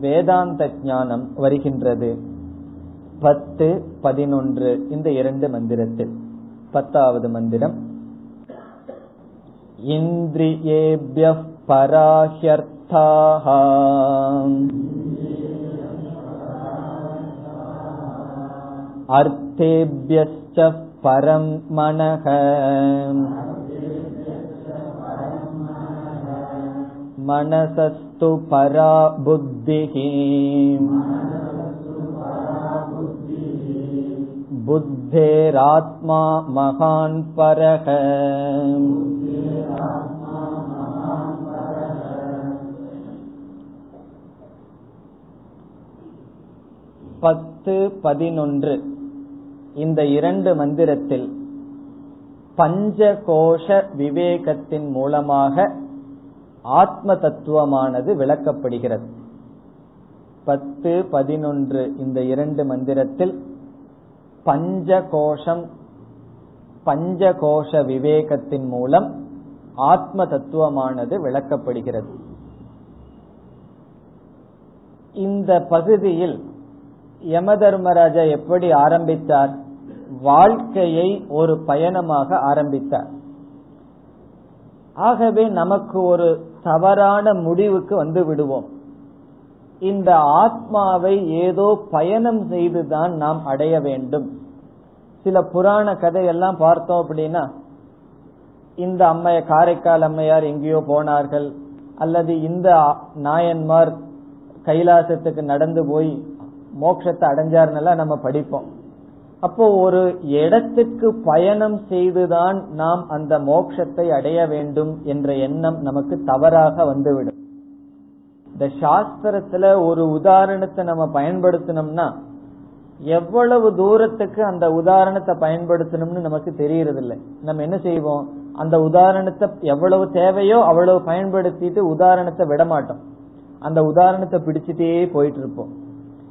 வேதாந்த ஞானம் வருகின்றது. பத்து பதினொன்று இந்த இரண்டு மந்திரத்தில். பத்தாவது மந்திரம். इन्द्रियेभ्यः पराह्यर्थाः अर्थेभ्यश्च परं मनः मनसस्तु परा बुद्धिः बुद्धेरात्मा महान् परः பத்து பதினொன்று. இந்த இரண்டு மந்திரத்தில் பஞ்சகோஷ விவேகத்தின் மூலமாக ஆத்ம தத்துவமானது விளக்கப்படுகிறது. பத்து பதினொன்று இந்த இரண்டு மந்திரத்தில் பஞ்சகோஷம் பஞ்சகோஷ விவேகத்தின் மூலம் ஆத்ம தத்துவமானது விளக்கப்படுகிறது. இந்த பகுதியில் யம தர்மராஜா எப்படி ஆரம்பித்தார்? வாழ்க்கையை ஒரு பயணமாக ஆரம்பித்தார். ஆகவே நமக்கு ஒரு தவறான முடிவுக்கு வந்து விடுவோம். இந்த ஆத்மாவை ஏதோ பயணம் செய்துதான் நாம் அடைய வேண்டும். சில புராண கதையெல்லாம் பார்த்தோம் அப்படின்னா இந்த அம்மைய காரைக்கால் அம்மையார் எங்கேயோ போனார்கள். அல்லது இந்த நாயன்மார் கைலாசத்துக்கு நடந்து போய் மோட்சத்தை அடைஞ்சாருன்னெல்லாம் நம்ம படிப்போம். அப்போ ஒரு இடத்துக்கு பயணம் செய்துதான் நாம் அந்த மோட்சத்தை அடைய வேண்டும் என்ற எண்ணம் நமக்கு தவறாக வந்துவிடும். இந்த சாஸ்திரத்துல ஒரு உதாரணத்தை நம்ம பயன்படுத்தினோம்னா எவ்வளவு தூரத்துக்கு அந்த உதாரணத்தை பயன்படுத்தணும்னு நமக்கு தெரியறதில்லை. நம்ம என்ன செய்வோம்? அந்த உதாரணத்தை எவ்வளவு தேவையோ அவ்வளவு பயன்படுத்திட்டு உதாரணத்தை விடமாட்டோம். அந்த உதாரணத்தை பிடிச்சிட்டே போயிட்டு இருப்போம்.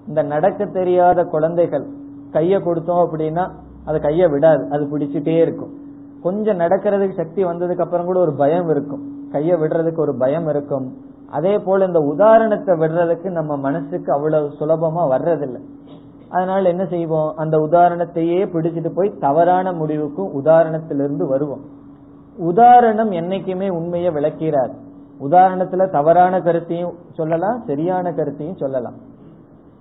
இந்த நடக்க தெரியாத குழந்தைகள் கைய கொடுத்தோம் அப்படின்னா அது கைய விடாது அது பிடிச்சிட்டே இருக்கும். கொஞ்சம் நடக்கிறதுக்கு சக்தி வந்ததுக்கு அப்புறம் கூட ஒரு பயம் இருக்கும். கைய விடுறதுக்கு ஒரு பயம் இருக்கும். அதே போல இந்த உதாரணத்தை விடுறதுக்கு நம்ம மனசுக்கு அவ்வளவு சுலபமா வர்றதில்லை. அதனால என்ன செய்வோம்? அந்த உதாரணத்தையே பிடிச்சிட்டு போய் தவறான முடிவுக்கும் உதாரணத்திலிருந்து வருவோம். உதாரணம் என்னைக்குமே உண்மையை விளக்கிறார். உதாரணத்துல தவறான கருத்தையும் சொல்லலாம் சரியான கருத்தையும் சொல்லலாம்.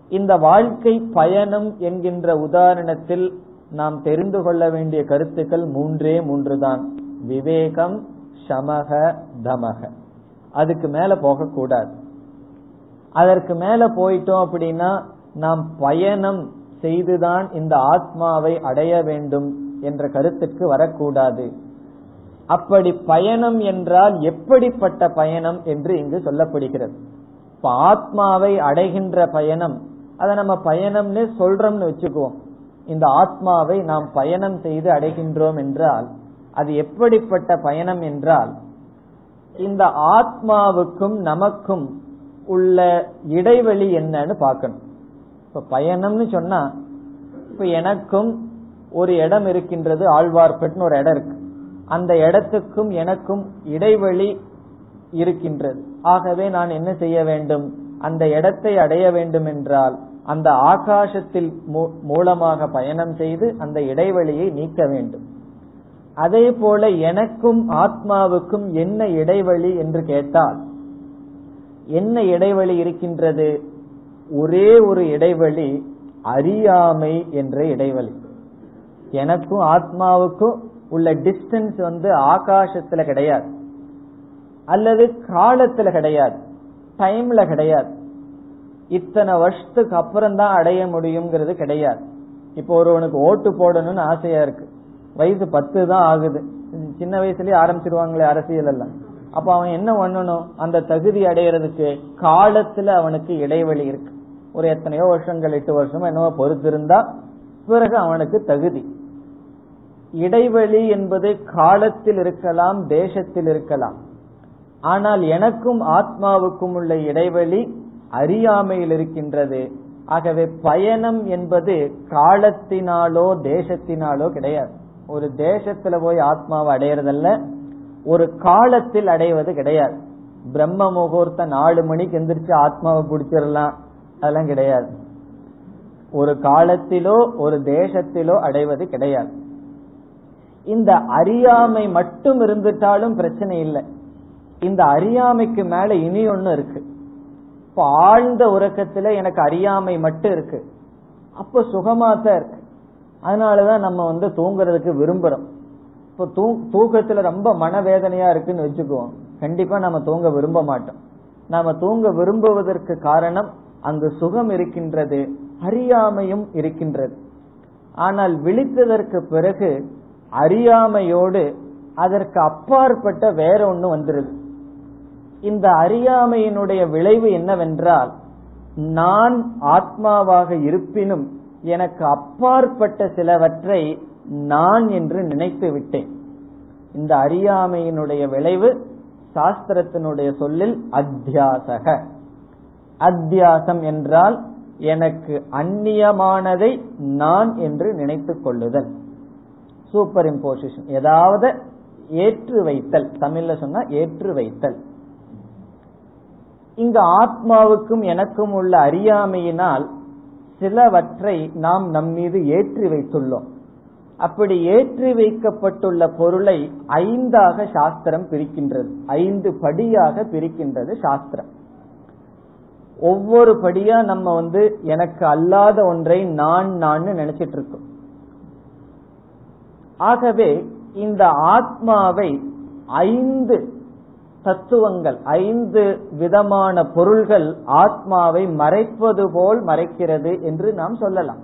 இந்த வாழ்க்கை பயணம் என்கின்ற உதாரணத்தில் நாம் தெரிந்து கொள்ள வேண்டிய கருத்துக்கள் மூன்றே மூன்று தான் விவேகம் சமக தமக. அதுக்கு மேல போகக்கூடாது. அதற்கு மேல போயிட்டோம் அப்படின்னா நாம் பயணம் செய்துதான் இந்த ஆத்மாவை அடைய வேண்டும் என்ற கருத்துக்கு வரக்கூடாது. அப்படி பயணம் என்றால் எப்படிப்பட்ட பயணம் என்று இங்கு சொல்லப்படுகிறது. இப்ப ஆத்மாவை அடைகின்ற பயணம் அதை நம்ம பயணம்னு சொல்றோம்னு வச்சுக்குவோம். இந்த ஆத்மாவை நாம் பயணம் செய்து அடைகின்றோம் என்றால் அது எப்படிப்பட்ட பயணம் என்றால் இந்த ஆத்மாவுக்கும் நமக்கும் உள்ள இடைவெளி என்னன்னு பார்க்கணும். இப்ப பயணம்னு சொன்னா இப்ப எனக்கும் ஒரு இடம் இருக்கின்றது ஆழ்வார்பேட்னு ஒரு இடம் இருக்கு. அந்த இடத்துக்கும் எனக்கும் இடைவெளி இருக்கின்றது. ஆகவே நான் என்ன செய்ய வேண்டும்? அந்த இடத்தை அடைய வேண்டும் என்றால் அந்த ஆகாசத்தில் மூலமாக பயணம் செய்து அந்த இடைவெளியை நீக்க வேண்டும். அதே போல எனக்கும் ஆத்மாவுக்கும் என்ன இடைவெளி என்று கேட்டால் என்ன இடைவெளி இருக்கின்றது? ஒரே ஒரு இடைவெளி அறியாமை என்ற இடைவெளி. எனக்கும் ஆத்மாவுக்கும் உள்ள டிஸ்டன்ஸ் வந்து ஆகாசத்துல கிடையாது. அல்லது காலத்துல கிடையாது. டைம்ல கிடையாது. இத்தனை வருஷத்துக்கு அப்புறம் தான் அடைய முடியுங்கிறது கிடையாது. இப்போ ஒருவனுக்கு ஓட்டு போடணும்னு ஆசையா இருக்கு. வயசு பத்து தான் ஆகுது. சின்ன வயசுலயே ஆரம்பிச்சிருவாங்களே அரசியல் எல்லாம். அப்ப அவன் என்ன பண்ணணும்? அந்த தகுதி அடையிறதுக்கு காலத்துல அவனுக்கு இடைவெளி இருக்கு. ஒரு எத்தனையோ வருஷங்கள் எட்டு வருஷமோ என்னவோ பொறுத்திருந்தா பிறகு அவனுக்கு தகுதி. இடைவெளி என்பது காலத்தில் இருக்கலாம் தேசத்தில் இருக்கலாம். ஆனால் எனக்கும் ஆத்மாவுக்கும் உள்ள இடைவெளி அறியாமையில் இருக்கின்றது ஆகவே பயணம் என்பது காலத்தினாலோ தேசத்தினாலோ கிடையாது. ஒரு தேசத்துல போய் ஆத்மாவை அடையறதல்ல ஒரு காலத்தில் அடைவது கிடையாது. பிரம்ம முகூர்த்த நாலு மணிக்கு எந்திரிச்சு ஆத்மாவை பிடிச்சிடலாம் அதெல்லாம் கிடையாது. ஒரு காலத்திலோ ஒரு தேசத்திலோ அடைவது கிடையாது. இந்த அறியாமை மட்டும் இருந்துட்டாலும் பிரச்சனை இல்லை. இந்த அறியாமைக்கு மேல இனி ஒண்ணு இருக்கு. இப்ப ஆழ்ந்த உறக்கத்துல எனக்கு அறியாமை மட்டும் இருக்கு. அப்ப சுகமா தான் இருக்கு. அதனாலதான் நம்ம வந்து தூங்குறதுக்கு விரும்புறோம். இப்ப தூ தூக்கத்துல ரொம்ப மனவேதனையா இருக்குன்னு வச்சுக்குவோம். கண்டிப்பா நம்ம தூங்க விரும்ப மாட்டோம். நாம தூங்க விரும்புவதற்கு காரணம் அங்கு சுகம் இருக்கின்றது அறியாமையும் இருக்கின்றது. ஆனால் விழித்ததற்கு பிறகு அறியாமையோடு அதற்கு அப்பாற்பட்ட வேற ஒண்ணு வந்துருது. இந்த அறியாமையினுடைய விளைவு என்னவென்றால் நான் ஆத்மாவாக இருப்பினும் எனக்கு அப்பாற்பட்ட சிலவற்றை நான் என்று நினைத்து விட்டேன். இந்த அறியாமையினுடைய விளைவு சாஸ்திரத்தினுடைய சொல்லில் அத்தியாசக. அத்தியாசம் என்றால் எனக்கு அந்நியமானதை நான் என்று நினைத்துக் கொள்ளுதல். சூப்பர் இம்போசிஷன் ஏதாவது ஏற்று வைத்தல். தமிழ்ல சொன்னா ஏற்று வைத்தல். இங்கு ஆத்மாவுக்கும் எனக்கும் உள்ள அறியாமையினால் சிலவற்றை நாம் நம்மீது ஏற்றி வைத்துள்ளோம். அப்படி ஏற்றி வைக்கப்பட்டுள்ள பொருளை ஐந்தாக சாஸ்திரம் பிரிக்கின்றது. ஐந்து படியாக பிரிக்கின்றது சாஸ்திரம். ஒவ்வொரு படியா நம்ம வந்து எனக்கு அல்லாத ஒன்றை நான் நான் நினைச்சிட்டு இருக்கோம் ஆகவே இந்த ஆத்மாவை ஐந்து தத்துவங்கள் ஐந்து விதமான பொருள்கள் ஆத்மாவை மறைப்பது போல் மறைக்கிறது என்று நாம் சொல்லலாம்.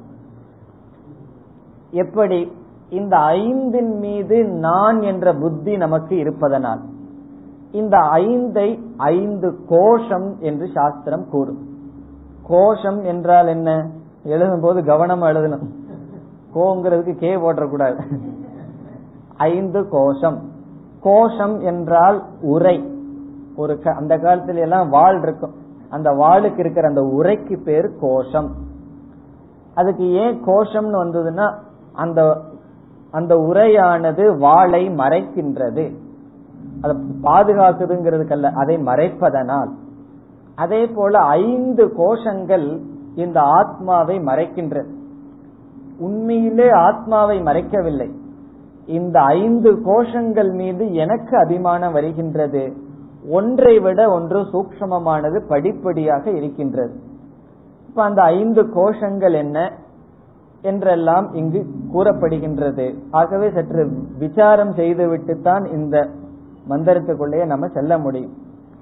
எப்படி? இந்த ஐந்தின் மீது நான் என்ற புத்தி நமக்கு இருப்பதனால். இந்த ஐந்தை ஐந்து கோஷம் என்று சாஸ்திரம் கூறும். கோஷம் என்றால் என்ன? எழுதும் போது கவனமா எழுதணும். கோங்கிறதுக்கு கே போட்டக்கூடாது ஐந்து கோஷம். கோஷம் என்றால் உரை. ஒரு அந்த காலத்துல எல்லாம் வாள் இருக்கும். அந்த வாளுக்கு இருக்கிற அந்த உரைக்கு பேர் கோஷம். அதுக்கு ஏன் கோஷம்னு வந்ததுன்னா அந்த அந்த உரையானது வாளை மறைக்கின்றது. அதை பாதுகாக்குதுங்கிறதுக்கல்ல அதை மறைப்பதனால். அதே போல ஐந்து கோஷங்கள் இந்த ஆத்மாவை மறைக்கின்றது உண்மையிலே ஆத்மாவை மறைக்கவில்லை. இந்த ஐந்து கோஷங்கள் மீது எனக்கு அபிமானம் வருகின்றது. ஒன்றை விட ஒன்று சூக்ஷமமானது படிப்படியாக இருக்கின்றது. இப்ப அந்த ஐந்து கோஷங்கள் என்ன என்றெல்லாம் இங்கு கூறப்படுகின்றது. ஆகவே சற்று விசாரம் செய்துவிட்டு தான் இந்த மந்திரத்துக்குள்ளேயே நம்ம செல்ல முடியும்.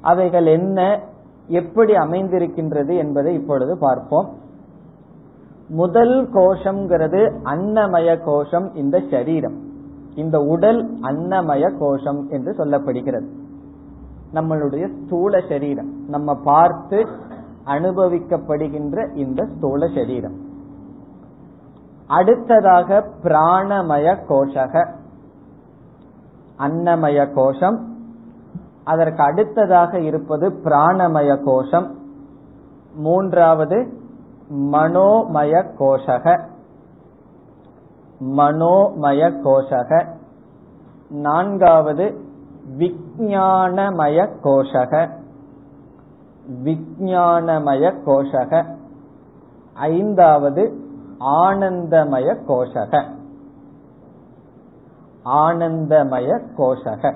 அவைகள் என்ன எப்படி அமைந்திருக்கின்றது என்பதை இப்பொழுது பார்ப்போம். முதல் கோஷம்ங்கிறது அன்னமய கோஷம் இந்த சரீரம். இந்த உடல் அன்னமய கோஷம் என்று சொல்லப்படுகிறது. நம்மளுடைய ஸ்தூல சரீரம். நம்ம பார்த்து அனுபவிக்கப்படுகின்ற இந்த ஸ்தூல சரீரம். அடுத்ததாக பிராணமய கோஷக. அன்னமய கோஷம். அதற்கு அடுத்ததாக இருப்பது பிராணமய கோஷம். மூன்றாவது மனோமய கோஷக. மனோமய கோஷக. நான்காவது விஞ்ஞானமய கோஷக விஞ்ஞானமய கோஷக ஐந்தாவது ஆனந்தமய கோஷக ஆனந்தமய கோஷக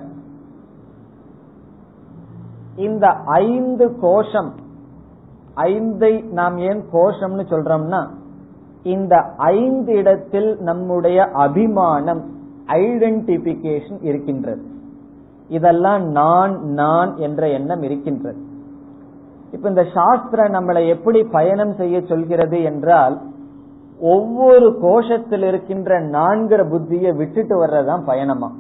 இந்த ஐந்து கோஷம் ஐந்தை நாம் ஏன் கோஷம்னு சொல்றோம்னா இந்த ஐந்து இடத்தில் நம்முடைய அபிமானம் ஐடென்டிபிகேஷன் இருக்கின்றது. இதெல்லாம் நான் நான் என்ற எண்ணம் இருக்கின்றது. இப்ப இந்த சாஸ்திரம் நம்மளை எப்படி பயணம் செய்ய சொல்கிறது என்றால் ஒவ்வொரு கோஷத்தில் இருக்கின்ற நான்கிற புத்தியை விட்டுட்டு வர்றதுதான் பயணமா?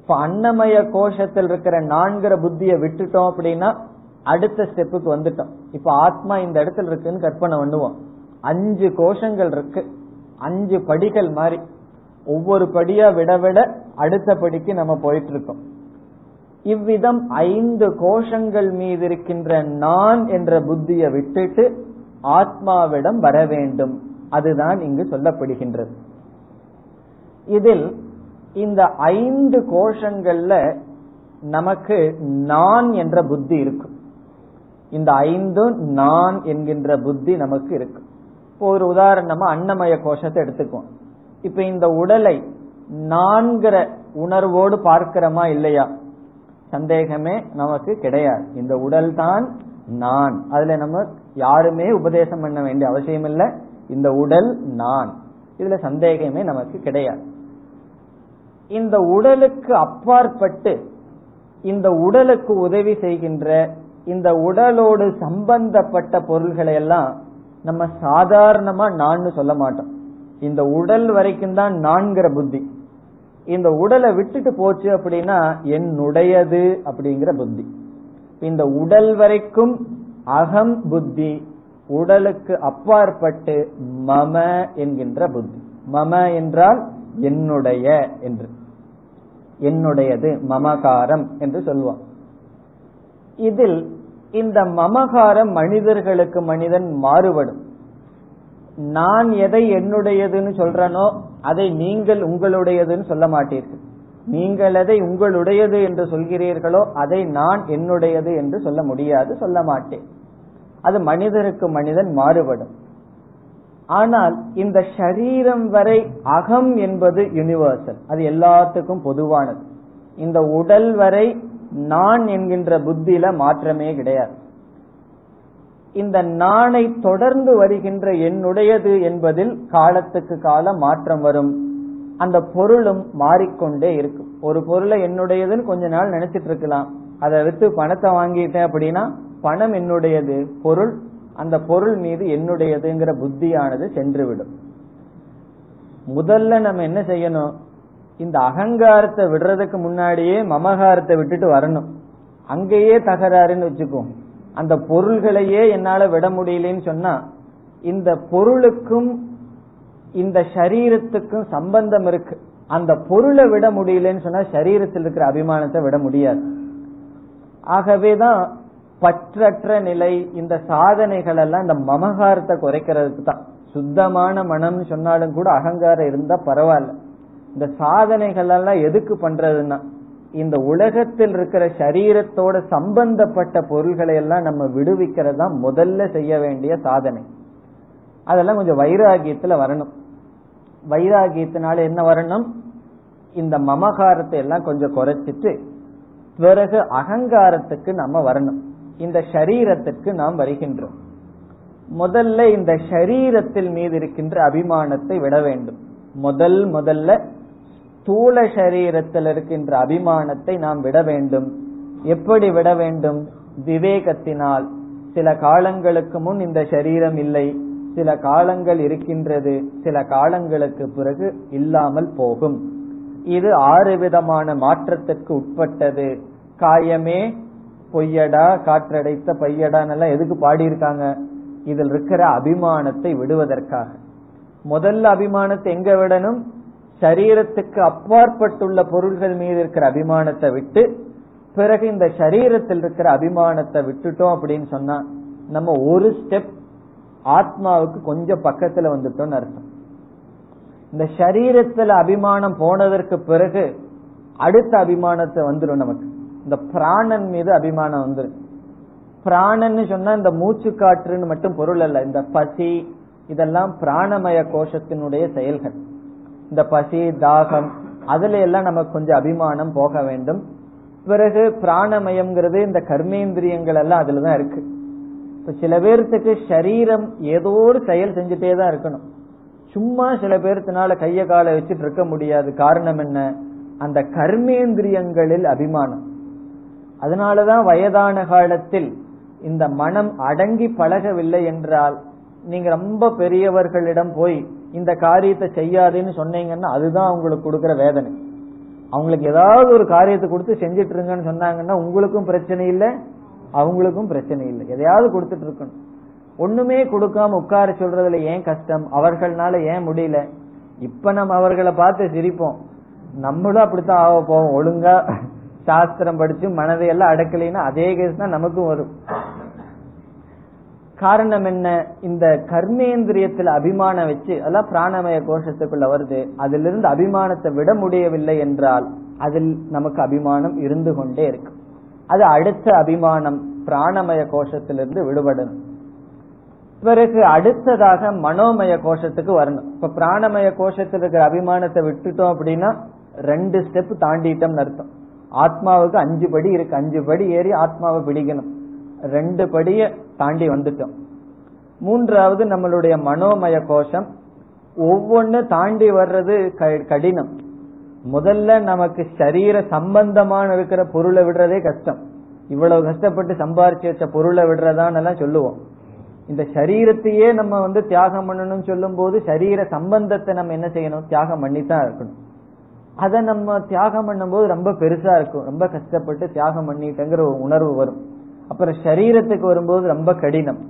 இப்ப அன்னமய கோஷத்தில் இருக்கிற நான்கிற புத்தியை விட்டுட்டோம் அப்படின்னா அடுத்த ஸ்டெப்புக்கு வந்துட்டோம். இப்ப ஆத்மா இந்த இடத்துல இருக்குன்னு கற்பனை பண்ணுவோம். அஞ்சு கோஷங்கள் இருக்கு. அஞ்சு படிகள் மாதிரி. ஒவ்வொரு படியா விட விட அடுத்த படிக்கு நம்ம போயிட்டு இருக்கோம் இவ்விதம் ஐந்து கோஷங்கள் மீது இருக்கின்ற நான் என்ற புத்தியை விட்டுட்டு ஆத்மாவிடம் வர வேண்டும். அதுதான் இங்கு சொல்லப்படுகின்றது. இதில் இந்த ஐந்து கோஷங்கள்ல நமக்கு நான் என்ற புத்தி இருக்கும். இந்த ஐந்தும் நான் என்கின்ற புத்தி நமக்கு இருக்கு இப்போ ஒரு உதாரணமா அன்னமய கோஷத்தை எடுத்துக்குவோம். இப்ப இந்த உடலை நான்கிற உணர்வோடு பார்க்கிறோமா இல்லையா? சந்தேகமே நமக்கு கிடையாது. இந்த உடல் தான் நான். அதுல நம்ம யாருமே உபதேசம் பண்ண வேண்டிய அவசியம் இல்லை. இந்த உடல் நான். இதுல சந்தேகமே நமக்கு கிடையாது. இந்த உடலுக்கு அப்பாற்பட்டு இந்த உடலுக்கு உதவி செய்கின்ற இந்த உடலோடு சம்பந்தப்பட்ட பொருள்களை எல்லாம் நம்ம சாதாரணமா நான் சொல்ல மாட்டோம். இந்த உடல் வரைக்கும் தான் நான்கிற புத்தி. இந்த உடலை விட்டுட்டு போச்சு அப்படின்னா என்னுடையது அப்படிங்கிற புத்தி. இந்த உடல் வரைக்கும் அகம் புத்தி உடலுக்கு அப்பாற்பட்டு மம என்கின்ற புத்தி. மம என்றால் என்னுடைய என்று. என்னுடையது மமகாரம் என்று சொல்லுவோம் இதில் இந்த மமகாரம் மனிதர்களுக்கு மனிதன் மாறுபடும். நான் எதை என்னுடையதுன்னு சொல்றனோ அதை நீங்கள் உங்களுடையதுன்னு சொல்ல மாட்டீர்கள். நீங்கள் எதை உங்களுடையது என்று சொல்கிறீர்களோ அதை நான் என்னுடையது என்று சொல்ல முடியாது சொல்ல மாட்டேன். அது மனிதருக்கு மனிதன் மாறுபடும். ஆனால் இந்த சரீரம் வரை அகம் என்பது யூனிவர்சல் அது எல்லாத்துக்கும் பொதுவானது. இந்த உடல் வரை நான் என்கின்ற புத்தியில மாற்றமே கிடையாது. இந்த நாணை தொடர்ந்து வருகின்ற என்னுடையது என்பதில் காலத்துக்கு காலம் மாற்றம் வரும். அந்த பொருளும் மாறிக்கொண்டே இருக்கும் ஒரு பொருளை என்னுடையதுன்னு கொஞ்ச நாள் நினைச்சிட்டு இருக்கலாம். அதை வித்து பணத்தை வாங்கிட்டேன் அப்படின்னா பணம் என்னுடையது பொருள் அந்த பொருள் மீது என்னுடையதுங்கிற புத்தியானது சென்றுவிடும். முதல்ல நம்ம என்ன செய்யணும்? இந்த அகங்காரத்தை விடுறதுக்கு முன்னாடியே மமகாரத்தை விட்டுட்டு வரணும். அங்கேயே தகராறுன்னு வச்சுக்கோ. அந்த பொருள்களையே என்னால விட முடியலன்னு சொன்னா இந்த பொருளுக்கும் இந்த சரீரத்துக்கும் சம்பந்தம் இருக்கு. அந்த பொருளை விட முடியலன்னு சொன்னா சரீரத்தில் இருக்கிற அபிமானத்தை விட முடியாது. ஆகவேதான் பற்றற்ற நிலை இந்த சாதனைகள் எல்லாம் இந்த மமகாரத்தை குறைக்கிறதுக்கு தான். சுத்தமான மனம் சொன்னாலும் கூட அகங்காரம் இருந்தா பரவாயில்ல. இந்த சாதனைகள் எல்லாம் எதுக்கு பண்றதுன்னா இந்த உலகத்தில் இருக்கிற சரீரத்தோட சம்பந்தப்பட்ட பொருள்களை எல்லாம் நம்ம விடுவிக்கிறது தான் முதல்ல செய்ய வேண்டிய சாதனை. அதெல்லாம் கொஞ்சம் வைராகியத்துல வரணும். வைராகியத்தினால என்ன வரணும்? இந்த மமகாரத்தை எல்லாம் கொஞ்சம் குறைச்சிட்டு பிறகு அகங்காரத்துக்கு நம்ம வரணும். இந்த சரீரத்திற்கு நாம் வருகின்றோம். முதல்ல இந்த சரீரத்தில் மீது இருக்கின்ற அபிமானத்தை விட வேண்டும். முதல் முதல்ல ஸ்தூல சரீரத்தில் இருக்கின்ற அபிமானத்தை நாம் விட வேண்டும். எப்படி விட வேண்டும்? விவேகத்தினால். சில காலங்களுக்கு முன் இந்த சரீரம் இல்லை. சில காலங்கள் இருக்கின்றது. சில காலங்களுக்கு பிறகு இல்லாமல் போகும். இது ஆறு விதமான மாற்றத்திற்கு உட்பட்டது. காயமே பொய்யடா காற்றடைத்த பையடான்னு எதுக்கு பாடியிருக்காங்க? இதில் இருக்கிற அபிமானத்தை விடுவதற்காக. முதல்ல அபிமானத்தை எங்க விடணும்? சரீரத்துக்கு அப்பாற்பட்டுள்ள பொருள்கள் மீது இருக்கிற அபிமானத்தை விட்டு பிறகு இந்த சரீரத்தில் இருக்கிற அபிமானத்தை விட்டுட்டோம் அப்படின்னு சொன்னா நம்ம ஒரு ஸ்டெப் ஆத்மாவுக்கு கொஞ்சம் பக்கத்துல வந்துட்டோம்னு அர்த்தம். இந்த சரீரத்துல அபிமானம் போனதற்கு பிறகு அடுத்த அபிமானத்தை வந்துடும் நமக்கு. இந்த பிராணன் மீது அபிமானம் வந்துடும் பிராணன்னு சொன்னா இந்த மூச்சு காற்றுன்னு மட்டும் பொருள் அல்ல. இந்த பசி இதெல்லாம் பிராணமய கோஷத்தினுடைய செயல்கள். இந்த பசி தாகம் அதுல எல்லாம் நமக்கு கொஞ்சம் அபிமானம் போக வேண்டும். பிறகு பிராணமயம்ங்கிறது இந்த கர்மேந்திரியங்கள் எல்லாம் அதுலதான் இருக்கு. இப்ப சில பேர்த்துக்கு சரீரம் ஏதோ ஒரு செயல் செஞ்சுட்டே தான் இருக்கணும். சும்மா சில பேர்த்தினால கைய காலை வச்சுட்டு இருக்க முடியாது. காரணம் என்ன? அந்த கர்மேந்திரியங்களில் அபிமானம். அதனாலதான் வயதான காலத்தில் இந்த மனம் அடங்கி பழகவில்லை என்றால் நீங்க ரொம்ப பெரியவர்களிடம் போய் இந்த காரியத்தை செய்யாதுன்னு சொன்னீங்கன்னா அதுதான் அவங்களுக்கு கொடுக்குற வேதனை. அவங்களுக்கு ஏதாவது ஒரு காரியத்தை கொடுத்து செஞ்சிட்டு இருங்கன்னு சொன்னாங்கன்னா உங்களுக்கும் பிரச்சனை இல்லை அவங்களுக்கும் பிரச்சனை இல்லை. எதையாவது கொடுத்துட்டு இருக்கணும் ஒண்ணுமே கொடுக்காம உட்கார சொல்றதுல ஏன் கஷ்டம்? அவர்கள்னால ஏன் முடியல? இப்ப நம்ம அவர்களை பார்த்து சிரிப்போம். நம்மளும் அப்படித்தான் ஆக போவோம். ஒழுங்கா சாஸ்திரம் படிச்சு மனதையெல்லாம் அடக்கலைன்னா அதே கேஸ் தான் நமக்கும் வரும். காரணம் என்ன? இந்த கர்மேந்திரியத்தில் அபிமானம் வச்சு அதெல்லாம் பிராணமய கோஷத்துக்குள்ள வருது. அதிலிருந்து அபிமானத்தை விட முடியவில்லை என்றால் அதில் நமக்கு அபிமானம் இருந்து கொண்டே இருக்கு. அது அடுத்த அபிமானம் பிராணமய கோஷத்திலிருந்து விடுபடணும் பிறகு அடுத்ததாக மனோமய கோஷத்துக்கு வரணும். இப்ப பிராணமய கோஷத்தில் இருக்கிற அபிமானத்தை விட்டுட்டோம் அப்படின்னா ரெண்டு ஸ்டெப் தாண்டிட்டோம்னு அர்த்தம். ஆத்மாவுக்கு அஞ்சு படி இருக்கு. அஞ்சு படி ஏறி ஆத்மாவை பிடிக்கணும். ரெண்டு படிய தாண்டி வந்துட்டோம். மூன்றாவது நம்மளுடைய மனோமய கோஷம் ஒவ்வொன்னு தாண்டி வர்றது கடினம். முதல்ல நமக்கு சரீர சம்பந்தமான இருக்கிற பொருளை விடுறதே கஷ்டம். இவ்வளவு கஷ்டப்பட்டு சம்பாரிச்சு வச்ச பொருளை விடுறதான்னு எல்லாம் சொல்லுவோம். இந்த சரீரத்தையே நம்ம வந்து தியாகம் பண்ணணும்னு சொல்லும் போது சரீர சம்பந்தத்தை நம்ம என்ன செய்யணும்? தியாகம் பண்ணித்தான் இருக்கணும். அதை நம்ம தியாகம் பண்ணும்போது ரொம்ப பெருசா இருக்கும். ரொம்ப கஷ்டப்பட்டு தியாகம் பண்ணிட்டேங்கிற ஒரு உணர்வு வரும். அப்புறம் சரீரத்துக்கு வரும்போது ரொம்ப கடினம்.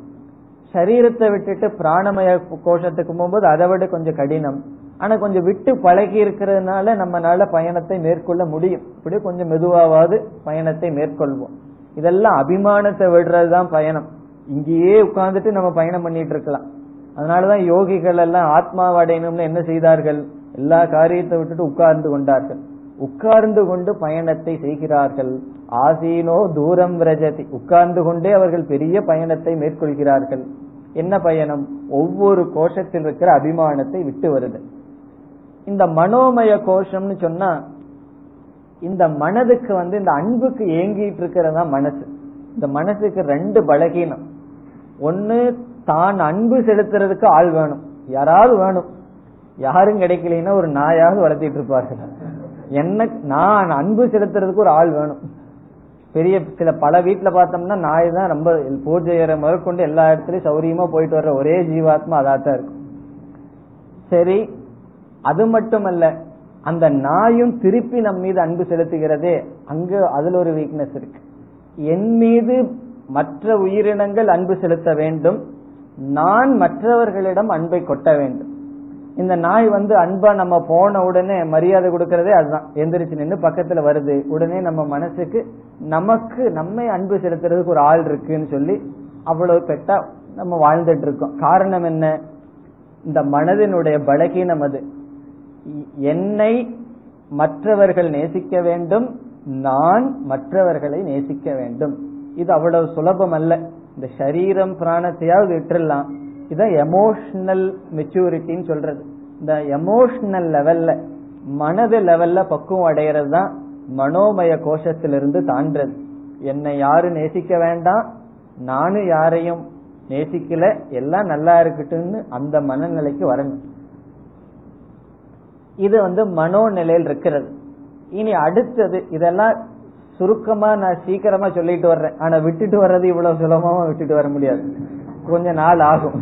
சரீரத்தை விட்டுட்டு பிராணமய கோஷத்துக்கு போகும்போது அதை விட கொஞ்சம் கடினம். ஆனா கொஞ்சம் விட்டு பழகி இருக்கிறதுனால நம்மளால பயணத்தை மேற்கொள்ள முடியும். இப்படியே கொஞ்சம் மெதுவாவது பயணத்தை மேற்கொள்வோம். இதெல்லாம் அபிமானத்தை விடுறதுதான் பயணம். இங்கேயே உட்கார்ந்துட்டு நம்ம பயணம் பண்ணிட்டு இருக்கலாம். அதனாலதான் யோகிகள் எல்லாம் ஆத்மாவடையணும்னு என்ன செய்தார்கள்? எல்லா காரியத்தை விட்டுட்டு உட்கார்ந்து கொண்டார்கள். உட்கார்ந்து கொண்டு பயணத்தை செய்கிறார்கள். ஆசீனோ தூரம் ரஜதி உட்கார்ந்து கொண்டே அவர்கள் பெரிய பயணத்தை மேற்கொள்கிறார்கள். என்ன பயணம்? ஒவ்வொரு கோஷத்தில் இருக்கிற அபிமானத்தை விட்டு வருது. இந்த மனோமய கோஷம்னு சொன்னா இந்த மனதுக்கு வந்து இந்த அன்புக்கு ஏங்கிட்டு இருக்கிறதா மனசு. இந்த மனசுக்கு ரெண்டு பலகீனம். ஒன்னு தான் அன்பு செலுத்துறதுக்கு ஆள் வேணும். யாராவது வேணும். யாரும் கிடைக்கலைன்னா ஒரு நாயாவது வளர்த்திட்டு இருப்பார்கள். என்ன நான் அன்பு செலுத்துறதுக்கு ஒரு ஆள் வேணும். பெரிய சில பல வீட்டுல பார்த்தோம்னா நாய் தான் ரொம்ப பூஜை முதற்கொண்டு எல்லா இடத்துலயும் சௌரியமா போயிட்டு வர்ற ஒரே ஜீவாத்மா அதாத்தான் இருக்கும். சரி அது மட்டுமல்ல அந்த நாயும் திருப்பி நம் மீது அன்பு செலுத்துகிறதே அங்க அதுல ஒரு வீக்னஸ் இருக்கு. என் மீது மற்ற உயிரினங்கள் அன்பு செலுத்த வேண்டும் நான் மற்றவர்களிடம் அன்பை கொட்ட வேண்டும். இந்த நாய் வந்து அன்பா நம்ம போன உடனே மரியாதை கொடுக்கறதே அதுதான். எந்திரிச்சு நின்று பக்கத்துல வருது. உடனே நம்ம மனசுக்கு நமக்கு நம்மை அன்பு செலுத்துறதுக்கு ஒரு ஆள் இருக்குன்னு சொல்லி அவ்வளவு பெட்டா நம்ம வாழ்ந்துட்டு இருக்கோம். காரணம் என்ன? இந்த மனதினுடைய பலகீனம் அது. என்னை மற்றவர்கள் நேசிக்க வேண்டும் நான் மற்றவர்களை நேசிக்க வேண்டும். இது அவ்வளவு சுலபம் அல்ல. இந்த சரீரம் பிராணத்தையாவது விட்டுறலாம். இதான் எமோஷனல் மெச்சூரிட்டின்னு சொல்றது. இந்த எமோஷனல் லெவல்ல மனது லெவல்ல பக்குவம் அடைகிறது தான் மனோமய கோஷத்திலிருந்து தாண்டது என்னை யாரும் நேசிக்க வேண்டாம் நானும் யாரையும் நேசிக்கல எல்லாம் நல்லா இருக்கட்டும்னு அந்த மனநிலைக்கு வரணும். இது வந்து மனோநிலையில் இருக்கிறது. இனி அடுத்தது இதெல்லாம் சுருக்கமா நான் சீக்கிரமா சொல்லிட்டு வர்றேன். ஆனா விட்டுட்டு வர்றது இவ்வளவு சுலபமா விட்டுட்டு வர முடியாது. கொஞ்ச நாள் ஆகும்.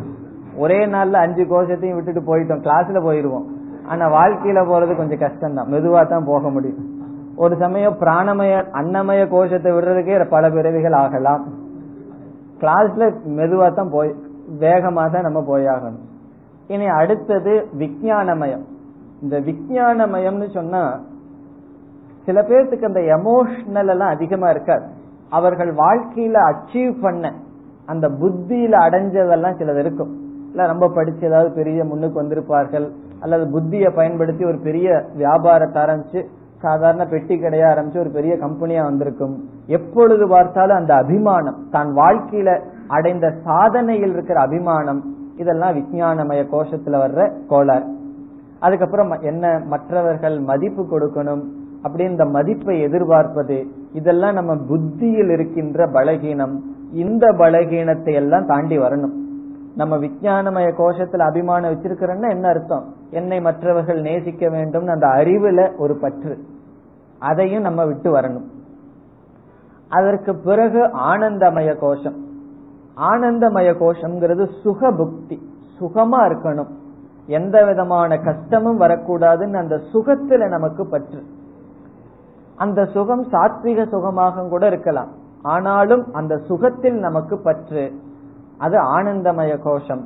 ஒரே நாள்ல அஞ்சு கோஷத்தையும் விட்டுட்டு போயிட்டோம். கிளாஸ்ல போயிருவோம். ஆனா வாழ்க்கையில போறது கொஞ்சம் கஷ்டம் தான் மெதுவா தான் போக முடியும். ஒரு சமயம் பிராணமய அன்னமய கோஷத்தை விடுறதுக்கே பல பிறவிகள் ஆகலாம். கிளாஸ்ல மெதுவா தான் போய் வேகமா தான் நம்ம போயாகணும். இனி அடுத்தது விஞ்ஞானமயம். இந்த விஜயானமயம்னு சொன்னா சில பேர்த்துக்கு அந்த எமோஷனல் எல்லாம் அதிகமா இருக்காது. அவர்கள் வாழ்க்கையில அச்சீவ் பண்ண அந்த புத்தியில அடைஞ்சதெல்லாம் சிலது இருக்கும். ரொம்ப படிச்சு ஏதாவது பெரிய முன்னுக்கு வந்திருப்பார்கள் அல்லது புத்தியை பயன்படுத்தி ஒரு பெரிய வியாபாரத்தை ஆரம்பிச்சு சாதாரண பெட்டி கடையா ஆரம்பிச்சு ஒரு பெரிய கம்பெனியா வந்திருக்கும். எப்பொழுது பார்த்தாலும் அந்த அபிமானம் தான் வாழ்க்கையில அடைந்த சாதனையில் இருக்கிற அபிமானம் இதெல்லாம் விஜயானமய கோஷத்துல வர்ற கோளாறு. அதுக்கப்புறம் என்ன மற்றவர்கள் மதிப்பு கொடுக்கணும் அப்படி இந்த மதிப்பை எதிர்பார்ப்பது இதெல்லாம் நம்ம புத்தியில் இருக்கின்ற பலகீனம் இந்த பலகீனத்தை எல்லாம் தாண்டி வரணும். நம்ம விஞ்ஞானமய கோஷத்துல அபிமானம் வச்சிருக்கிறோம்னா என்ன அர்த்தம்? என்னை மற்றவர்கள் நேசிக்க வேண்டும் அந்த அறிவுல ஒரு பற்று. அதையும் நம்ம விட்டு வரணும். அதற்கு பிறகு ஆனந்தமய கோஷம். ஆனந்தமய கோஷம்ங்கிறது சுக புக்தி சுகமா இருக்கணும். எந்த விதமான கஷ்டமும் வரக்கூடாதுன்னு அந்த சுகத்துல நமக்கு பற்று. அந்த சுகம் சாத்விக சுகமாக கூட இருக்கலாம். ஆனாலும் அந்த சுகத்தில் நமக்கு பற்று. அது ஆனந்தமய கோஷம்.